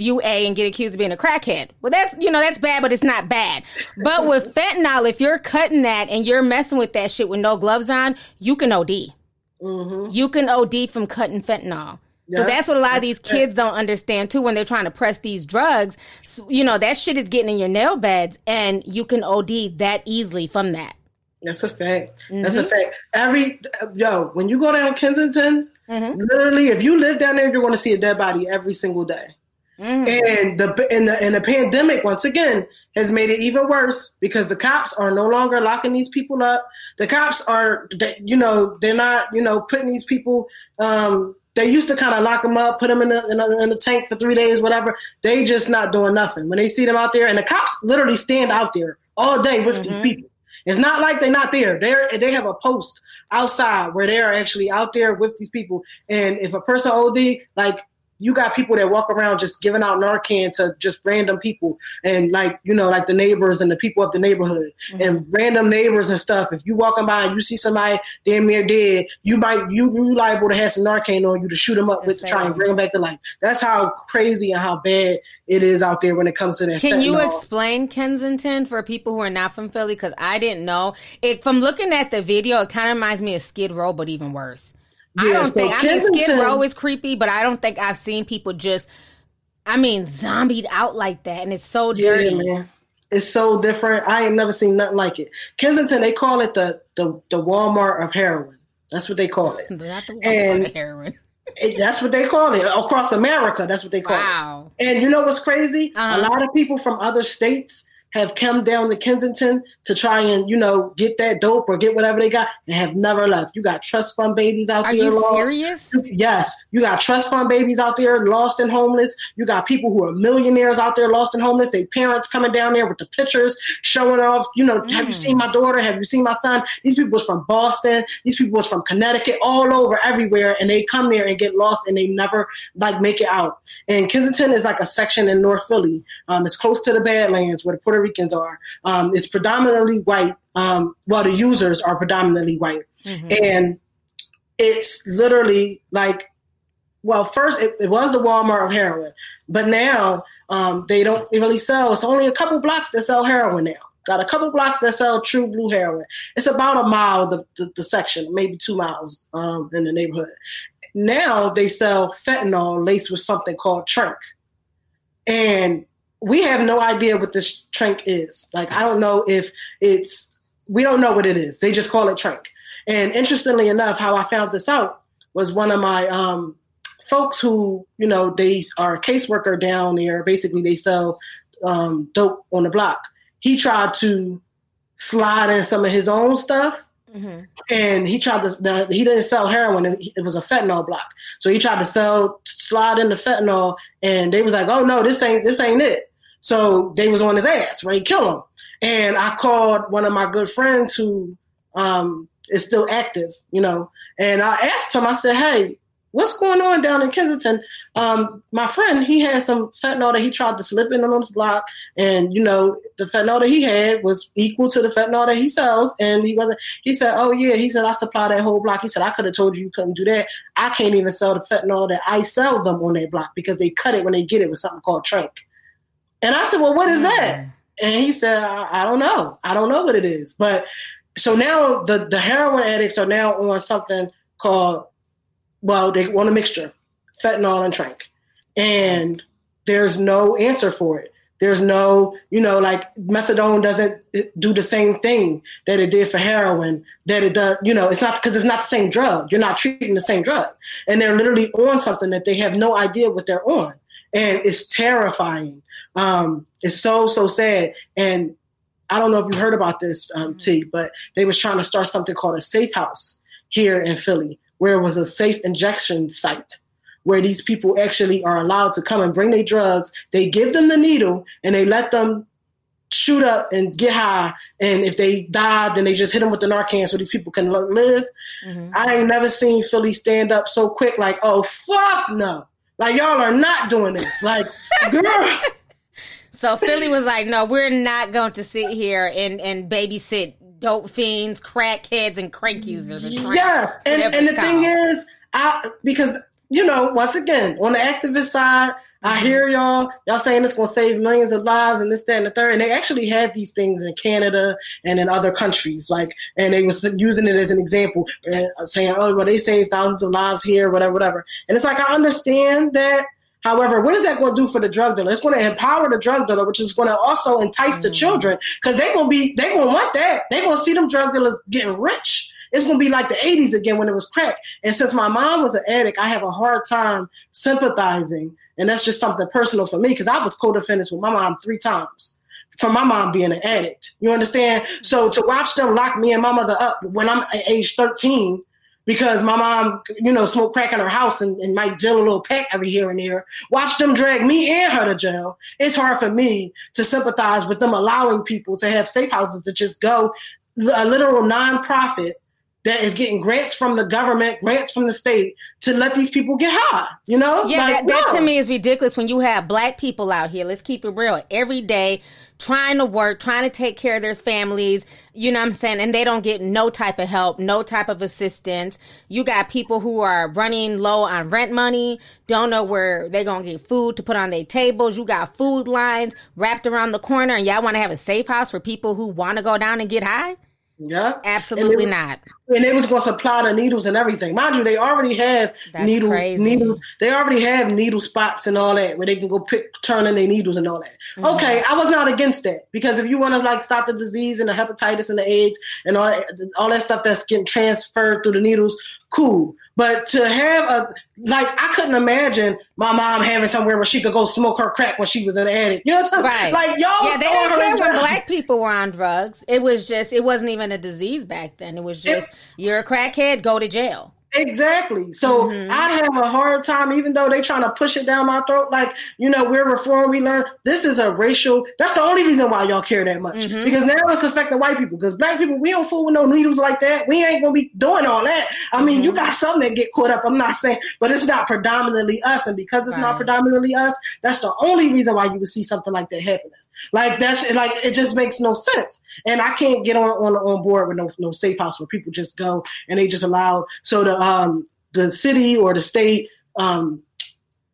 UA and get accused of being a crackhead. Well, that's you know that's bad, but it's not bad. But with fentanyl, if you're cutting that and you're messing with that shit with no gloves on, you can OD. You can OD from cutting fentanyl. So that's what a lot of these kids don't understand too when they're trying to press these drugs. So, you know, that shit is getting in your nail beds and you can OD that easily from that.
That's a fact. That's a
Mhm.
fact. Every yo, when you go down Kensington Mm-hmm. Literally, if you live down there, you're going to see a dead body every single day. Mm. And the and the and the pandemic once again has made it even worse because the cops are no longer locking these people up. The cops are, you know, they're not, you know, putting these people. Um, they used to kind of lock them up, put them in the, in the in the tank for three days, whatever. They just not doing nothing when they see them out there, and the cops literally stand out there all day with mm-hmm. these people. It's not like they're not there. They're they have a post outside where they are actually out there with these people. And if a person OD, like you got people that walk around just giving out Narcan to just random people and like, you know, like the neighbors and the people of the neighborhood mm-hmm. and random neighbors and stuff. If you walking by and you see somebody damn near dead, you might, you, you liable to have some Narcan on you to shoot them up with to try and bring them back to life. That's how crazy and how bad it is out there when it comes to that.
Can fentanyl. you explain Kensington for people who are not from Philly? Cause I didn't know it from looking at the video, it kind of reminds me of Skid Row, but even worse. Yeah, I don't so think. Kensington, I mean, Skid Row is creepy, but I don't think I've seen people just. I mean, zombied out like that, and it's so dirty. Yeah.
It's so different. I ain't never seen nothing like it. Kensington, they call it the the, the Walmart of heroin. That's what they call it. The and of heroin. It, that's what they call it across America. That's what they call wow. it. And you know what's crazy? Uh-huh. A lot of people from other states have come down to Kensington to try and, you know, get that dope or get whatever they got and have never left. You got trust fund babies out
Are
there.
Are you lost. serious?
Yes. You got trust fund babies out there lost and homeless. You got people who are millionaires out there lost and homeless. Their parents coming down there with the pictures showing off, you know, mm. have you seen my daughter? Have you seen my son? These people was from Boston. These people was from Connecticut, all over everywhere. And they come there and get lost and they never like make it out. And Kensington is like a section in North Philly. Um, it's close to the Badlands where the Puerto Ricans are. Um, it's predominantly white. Um, well, the users are predominantly white, mm-hmm. and it's literally like, well, first it, it, was the Walmart of heroin, but now um, they don't really sell. It's only a couple blocks that sell heroin now. Got a couple blocks that sell true blue heroin. It's about a mile the, the, the section, maybe two miles um, in the neighborhood. Now they sell fentanyl laced with something called trink. And we have no idea what this trink is. Like, I don't know if it's, we don't know what it is. They just call it trink. And interestingly enough, how I found this out was one of my um, folks who, you know, they are a caseworker down there. Basically, they sell um, dope on the block. He tried to slide in some of his own stuff. Mm-hmm. And he tried to. The, he didn't sell heroin. It was a fentanyl block. So he tried to sell, slide in the fentanyl, and they was like, "Oh no, this ain't this ain't it." So they was on his ass, right? kill him. And I called one of my good friends who um, is still active, you know, and I asked him, I said, hey, what's going on down in Kensington? Um, my friend, he had some fentanyl that he tried to slip in on his block, and you know, the fentanyl that he had was equal to the fentanyl that he sells, and he wasn't. He said, "Oh yeah," he said, "I supply that whole block." He said, "I could have told you you couldn't do that. I can't even sell the fentanyl that I sell them on that block because they cut it when they get it with something called trink." And I said, well, what is that? Mm. And he said, I, I don't know. I don't know what it is. But so now the, the heroin addicts are now on something called, well, they want a mixture, fentanyl and trank. And there's no answer for it. There's no, you know, like methadone doesn't do the same thing that it did for heroin, that it does, you know, it's not because it's not the same drug. You're not treating the same drug. And they're literally on something that they have no idea what they're on. And it's terrifying. Um, it's so so sad. And I don't know if you heard about this, um, T, but they was trying to start something called a safe house here in Philly, where it was a safe injection site where these people actually are allowed to come and bring their drugs. They give them the needle and they let them shoot up and get high. And if they die, then they just hit them with the Narcan so these people can live. Mm-hmm. I ain't never seen Philly stand up so quick, like, oh, fuck no. Like, y'all are not doing this. Like, girl.
So Philly was like, no, we're not going to sit here and, and babysit dope fiends, crackheads, and crank users.
And yeah, and, and the called. thing is, I because you know, once again, on the activist side, I mm-hmm. hear y'all y'all saying it's going to save millions of lives and this, that, and the third. And they actually have these things in Canada and in other countries. Like, and they was using it as an example, saying, "Oh, well, they save thousands of lives here, whatever, whatever." And it's like I understand that However, what is that going to do for the drug dealer? It's going to empower the drug dealer, which is going to also entice mm-hmm. the children because they're going to be, they're going to want that. They're going to see them drug dealers getting rich it's gonna be like the 80s again when it was crack. And since my mom was an addict, I have a hard time sympathizing. And that's just something personal for me because I was co-defendants with my mom three times from my mom being an addict. You understand? So to watch them lock me and my mother up when I'm age 13 because my mom, you know, smoked crack in her house and, and might deal a little pack every here and there. Watch them drag me and her to jail. It's hard for me to sympathize with them allowing people to have safe houses to just go a literal nonprofit that is getting grants from the government, grants from the state to let these people get high. You know?
Yeah, like, that, that no. to me is ridiculous when you have black people out here. Let's keep it real. Every day trying to work, trying to take care of their families, you know what I'm saying? And they don't get no type of help, no type of assistance. You got people who are running low on rent money, don't know where they're going to get food to put on their tables. You got food lines wrapped around the corner, and y'all want to have a safe house for people who want to go down and get high?
Yeah.
Absolutely was, not.
And they was going to supply the needles and everything. Mind you, they already have That's needle crazy. needle. They already have needle spots and all that where they can go pick turn in their needles and all that. Mm-hmm. Okay, I was not against that because if you want to like stop the disease and the hepatitis and the AIDS and all that, all that stuff that's getting transferred through the needles, cool. But to have a like, I couldn't imagine my mom having somewhere where she could go smoke her crack when she was in an addict. You know what I'm saying? Right. Like y'all,
yeah, they didn't care when black people were on drugs. It was just, it wasn't even a disease back then. It was just, it, you're a crackhead, go to jail.
Exactly. So mm-hmm. I have a hard time, even though they're trying to push it down my throat. Like, you know, we're reform, we learn. This is a racial. That's the only reason why y'all care that much. Mm-hmm. Because now it's affecting white people. Because black people, we don't fool with no needles like that. We ain't gonna be doing all that. I mean, mm-hmm. you got some that get caught up. I'm not saying, but it's not predominantly us. And because it's right. not predominantly us, that's the only reason why you would see something like that happening. Like that's like it just makes no sense. And I can't get on on, on board with no no safe house where people just go and they just allow so the um the city or the state um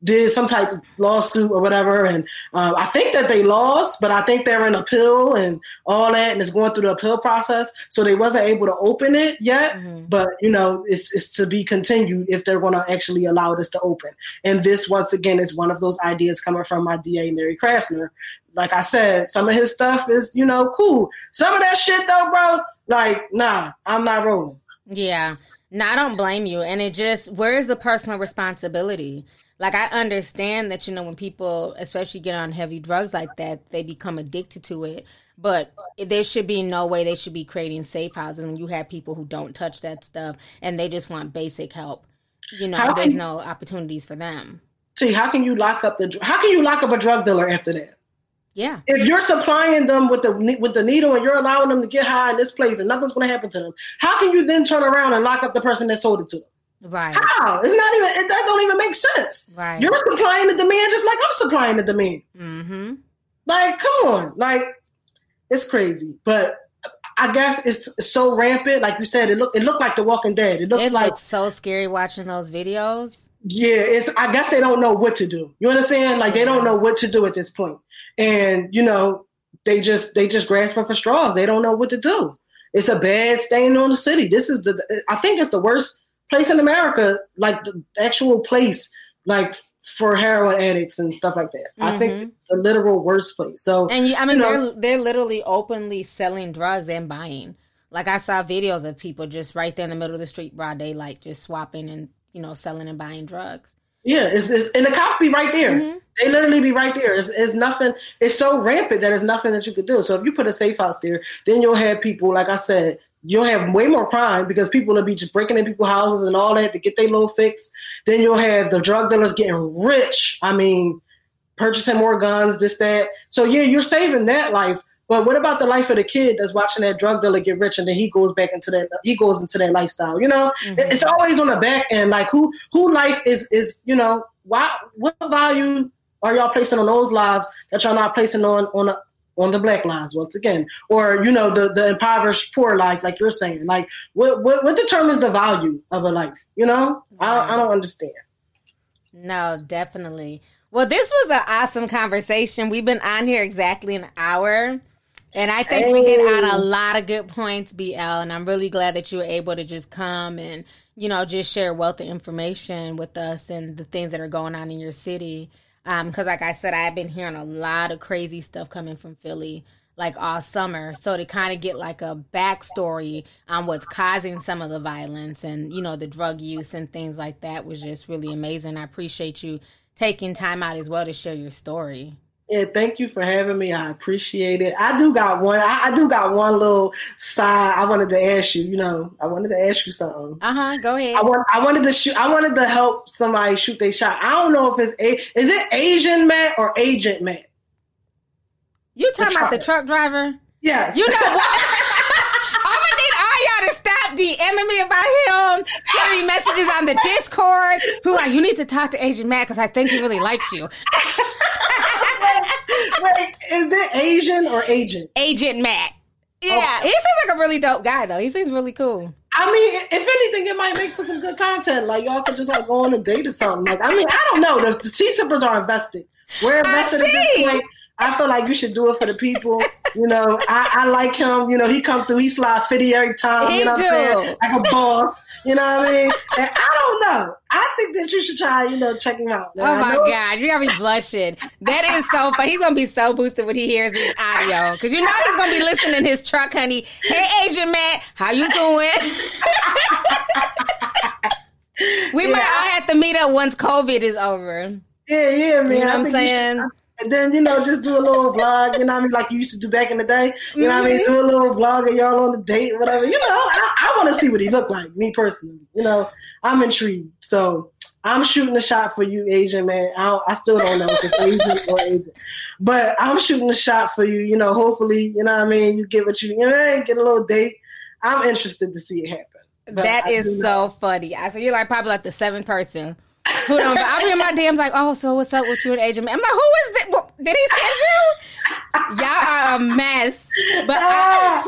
did some type of lawsuit or whatever, and um, I think that they lost, but I think they're in appeal and all that, and it's going through the appeal process. So they wasn't able to open it yet, mm-hmm. but you know, it's it's to be continued if they're going to actually allow this to open. And this, once again, is one of those ideas coming from my DA, Larry Krasner. Like I said, some of his stuff is you know cool. Some of that shit though, bro, like nah, I'm not rolling.
Yeah. No, I don't blame you. And it just, where's the personal responsibility? Like I understand that you know when people especially get on heavy drugs like that they become addicted to it but there should be no way they should be creating safe houses when you have people who don't touch that stuff and they just want basic help you know how there's can, no opportunities for them
see how can you lock up the how can you lock up a drug dealer after that
yeah.
If you're supplying them with the with the needle and you're allowing them to get high in this place and nothing's going to happen to them, how can you then turn around and lock up the person that sold it to them?
Right.
How? It's not even. It, that don't even make sense.
Right.
You're supplying the demand just like I'm supplying the demand.
Mm-hmm.
Like, come on. Like, it's crazy. But I guess it's so rampant. Like you said, it look it looked like The Walking Dead. It looks it like
so scary watching those videos.
Yeah, it's. I guess they don't know what to do. You understand? Like they don't know what to do at this point. point, and you know they just they just grasping for straws. They don't know what to do. It's a bad stain on the city. This is the. I think it's the worst place in America, like the actual place, like for heroin addicts and stuff like that. Mm-hmm. I think mm-hmm. it's the literal worst place. So
and you, I mean, you know, they're they're literally openly selling drugs and buying. Like I saw videos of people just right there in the middle of the street, broad daylight, just swapping and you know selling and buying drugs.
Yeah, it's, it's and the cops be right there. Mm-hmm. They literally be right there. It's, it's nothing. It's so rampant that it's nothing that you could do. So if you put a safe house there, then you'll have people, like I said, you'll have way more crime because people will be just breaking in people's houses and all that to get their little fix. Then you'll have the drug dealers getting rich. I mean, purchasing more guns, this, that. So yeah, you're saving that life. But what about the life of the kid that's watching that drug dealer get rich and then he goes back into that he goes into that lifestyle? You know, mm-hmm. it's always on the back end. Like who who life is is you know why what value are y'all placing on those lives that y'all not placing on on a, on the black lives once again, or you know the the impoverished poor life, like you're saying. Like what what, what determines the value of a life? You know, I, I don't understand.
No, definitely. Well, this was an awesome conversation. We've been on here exactly an hour. And I think hey. we hit on a lot of good points, BL. And I'm really glad that you were able to just come and, you know, just share wealth of information with us and the things that are going on in your city. Because, um, like I said, I've been hearing a lot of crazy stuff coming from Philly. like all summer. So to kind of get like a backstory on what's causing some of the violence and, you know, the drug use and things like that was just really amazing. I appreciate you taking time out as well to share your story.
Yeah, thank you for having me. I appreciate it. I do got one. I, I, do got one little side. I wanted to ask you. You know, I wanted to ask you something.
Uh huh. Go ahead.
I want. I wanted to shoot. I wanted to help somebody shoot their shot. I don't know if it's a. Is it Asian Matt or Agent Matt?
You talking the about the truck driver?
Yes.
You know what? I'm gonna need all y'all to stop DMing me about him, sending me messages on the Discord. Who like you need to talk to Agent Matt because I think he really likes you.
Wait, is it Asian or Agent?
Agent Matt. Yeah, oh. he seems like a really dope guy though. He seems really cool.
I mean, if anything, it might make for some good content. Like y'all could just like go on a date or something. Like, I mean, I don't know. The, the tea sippers are invested. We're invested in this. Like, I feel like you should do it for the people. You know, I, I like him. You know, he come through, he slide 50 every time. He you know do. what I'm saying? Like a boss. You know what I mean? And I don't know. I think that you should try, you know, check him out.
oh my God, you're gonna be blushing. That is so funny. He's gonna be so boosted when he hears this audio. Cause you know he's gonna be listening in his truck, honey. Hey Agent Matt, how you doing? we yeah. might all have to meet up once COVID is over.
Yeah, yeah, man. You know what I'm saying? And then you know just do a little vlog. You know what I mean, like you used to do back in the day. You know what I mean, do a mm-hmm. little vlog of y'all on the date, whatever. You know, I, I want to see what he looked like. Me personally, you know, I'm intrigued. So I'm shooting a shot for you, Asian man. I, I still don't know if it's Asian or Asian, but I'm shooting a shot for you. You know, hopefully, you know what I mean. You get what you, you know, get a little date. I'm interested to see it happen.
But that I is so funny. I so you're like probably like the seventh person who don't. I'll be in my DMs like, oh, so what's up with you and Agent? I'm like, who is that? Did he send you? Y'all are a mess. But
I,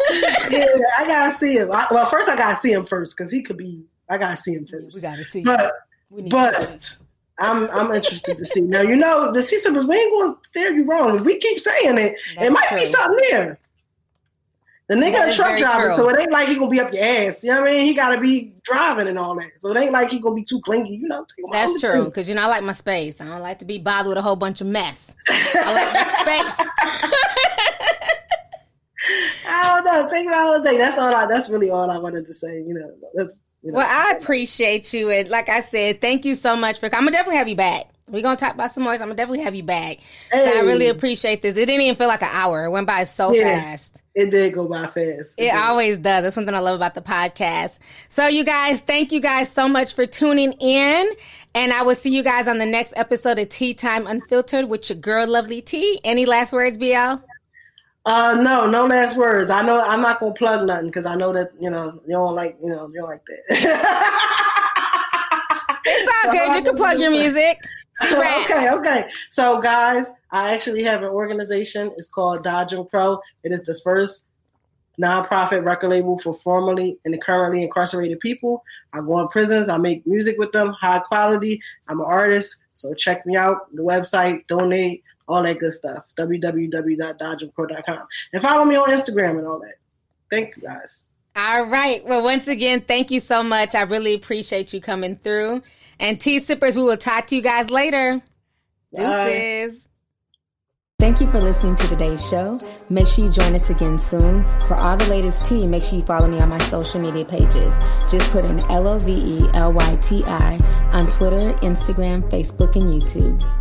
yeah, I gotta see him. I, well, first I gotta see him first because he could be. I gotta see him first.
We gotta see.
But but I'm I'm interested to see. Now you know the Tea Sippers. We ain't gonna steer you wrong. If we keep saying it, That's it might true. be something there. The nigga a truck driver, true. so it ain't like he gonna be up your ass. You know what I mean? He gotta be driving and all that. So it ain't like he gonna be too clingy. You know.
That's true. Because you know I like my space. I don't like to be bothered with a whole bunch of mess. I like my space.
I don't know. Take all day. That's all. I, that's really all I wanted to say. You know. That's. You know.
Well, I appreciate you, and like I said, thank you so much for. I'm gonna definitely have you back. We're gonna talk about some more. So I'm gonna definitely have you back. Hey. So I really appreciate this. It didn't even feel like an hour. It went by so yeah, fast.
It did go by fast.
It, it always does. That's something I love about the podcast. So you guys, thank you guys so much for tuning in. And I will see you guys on the next episode of Tea Time Unfiltered with your girl Lovely Tea. Any last words, BL?
Uh, no, no last words. I know I'm not gonna plug nothing because I know that you know you don't like you know you don't like that.
it's all so good. You can plug your music.
Okay, okay. So, guys, I actually have an organization. It's called Dodging Pro. It is the first nonprofit record label for formerly and currently incarcerated people. I go in prisons. I make music with them, high quality. I'm an artist, so check me out. The website, donate, all that good stuff. www.dodgingpro.com. And follow me on Instagram and all that. Thank you, guys.
All right. Well, once again, thank you so much. I really appreciate you coming through. And tea sippers, we will talk to you guys later. Deuces. Thank you for listening to today's show. Make sure you join us again soon. For all the latest tea, make sure you follow me on my social media pages. Just put in L O V E L Y T I on Twitter, Instagram, Facebook, and YouTube.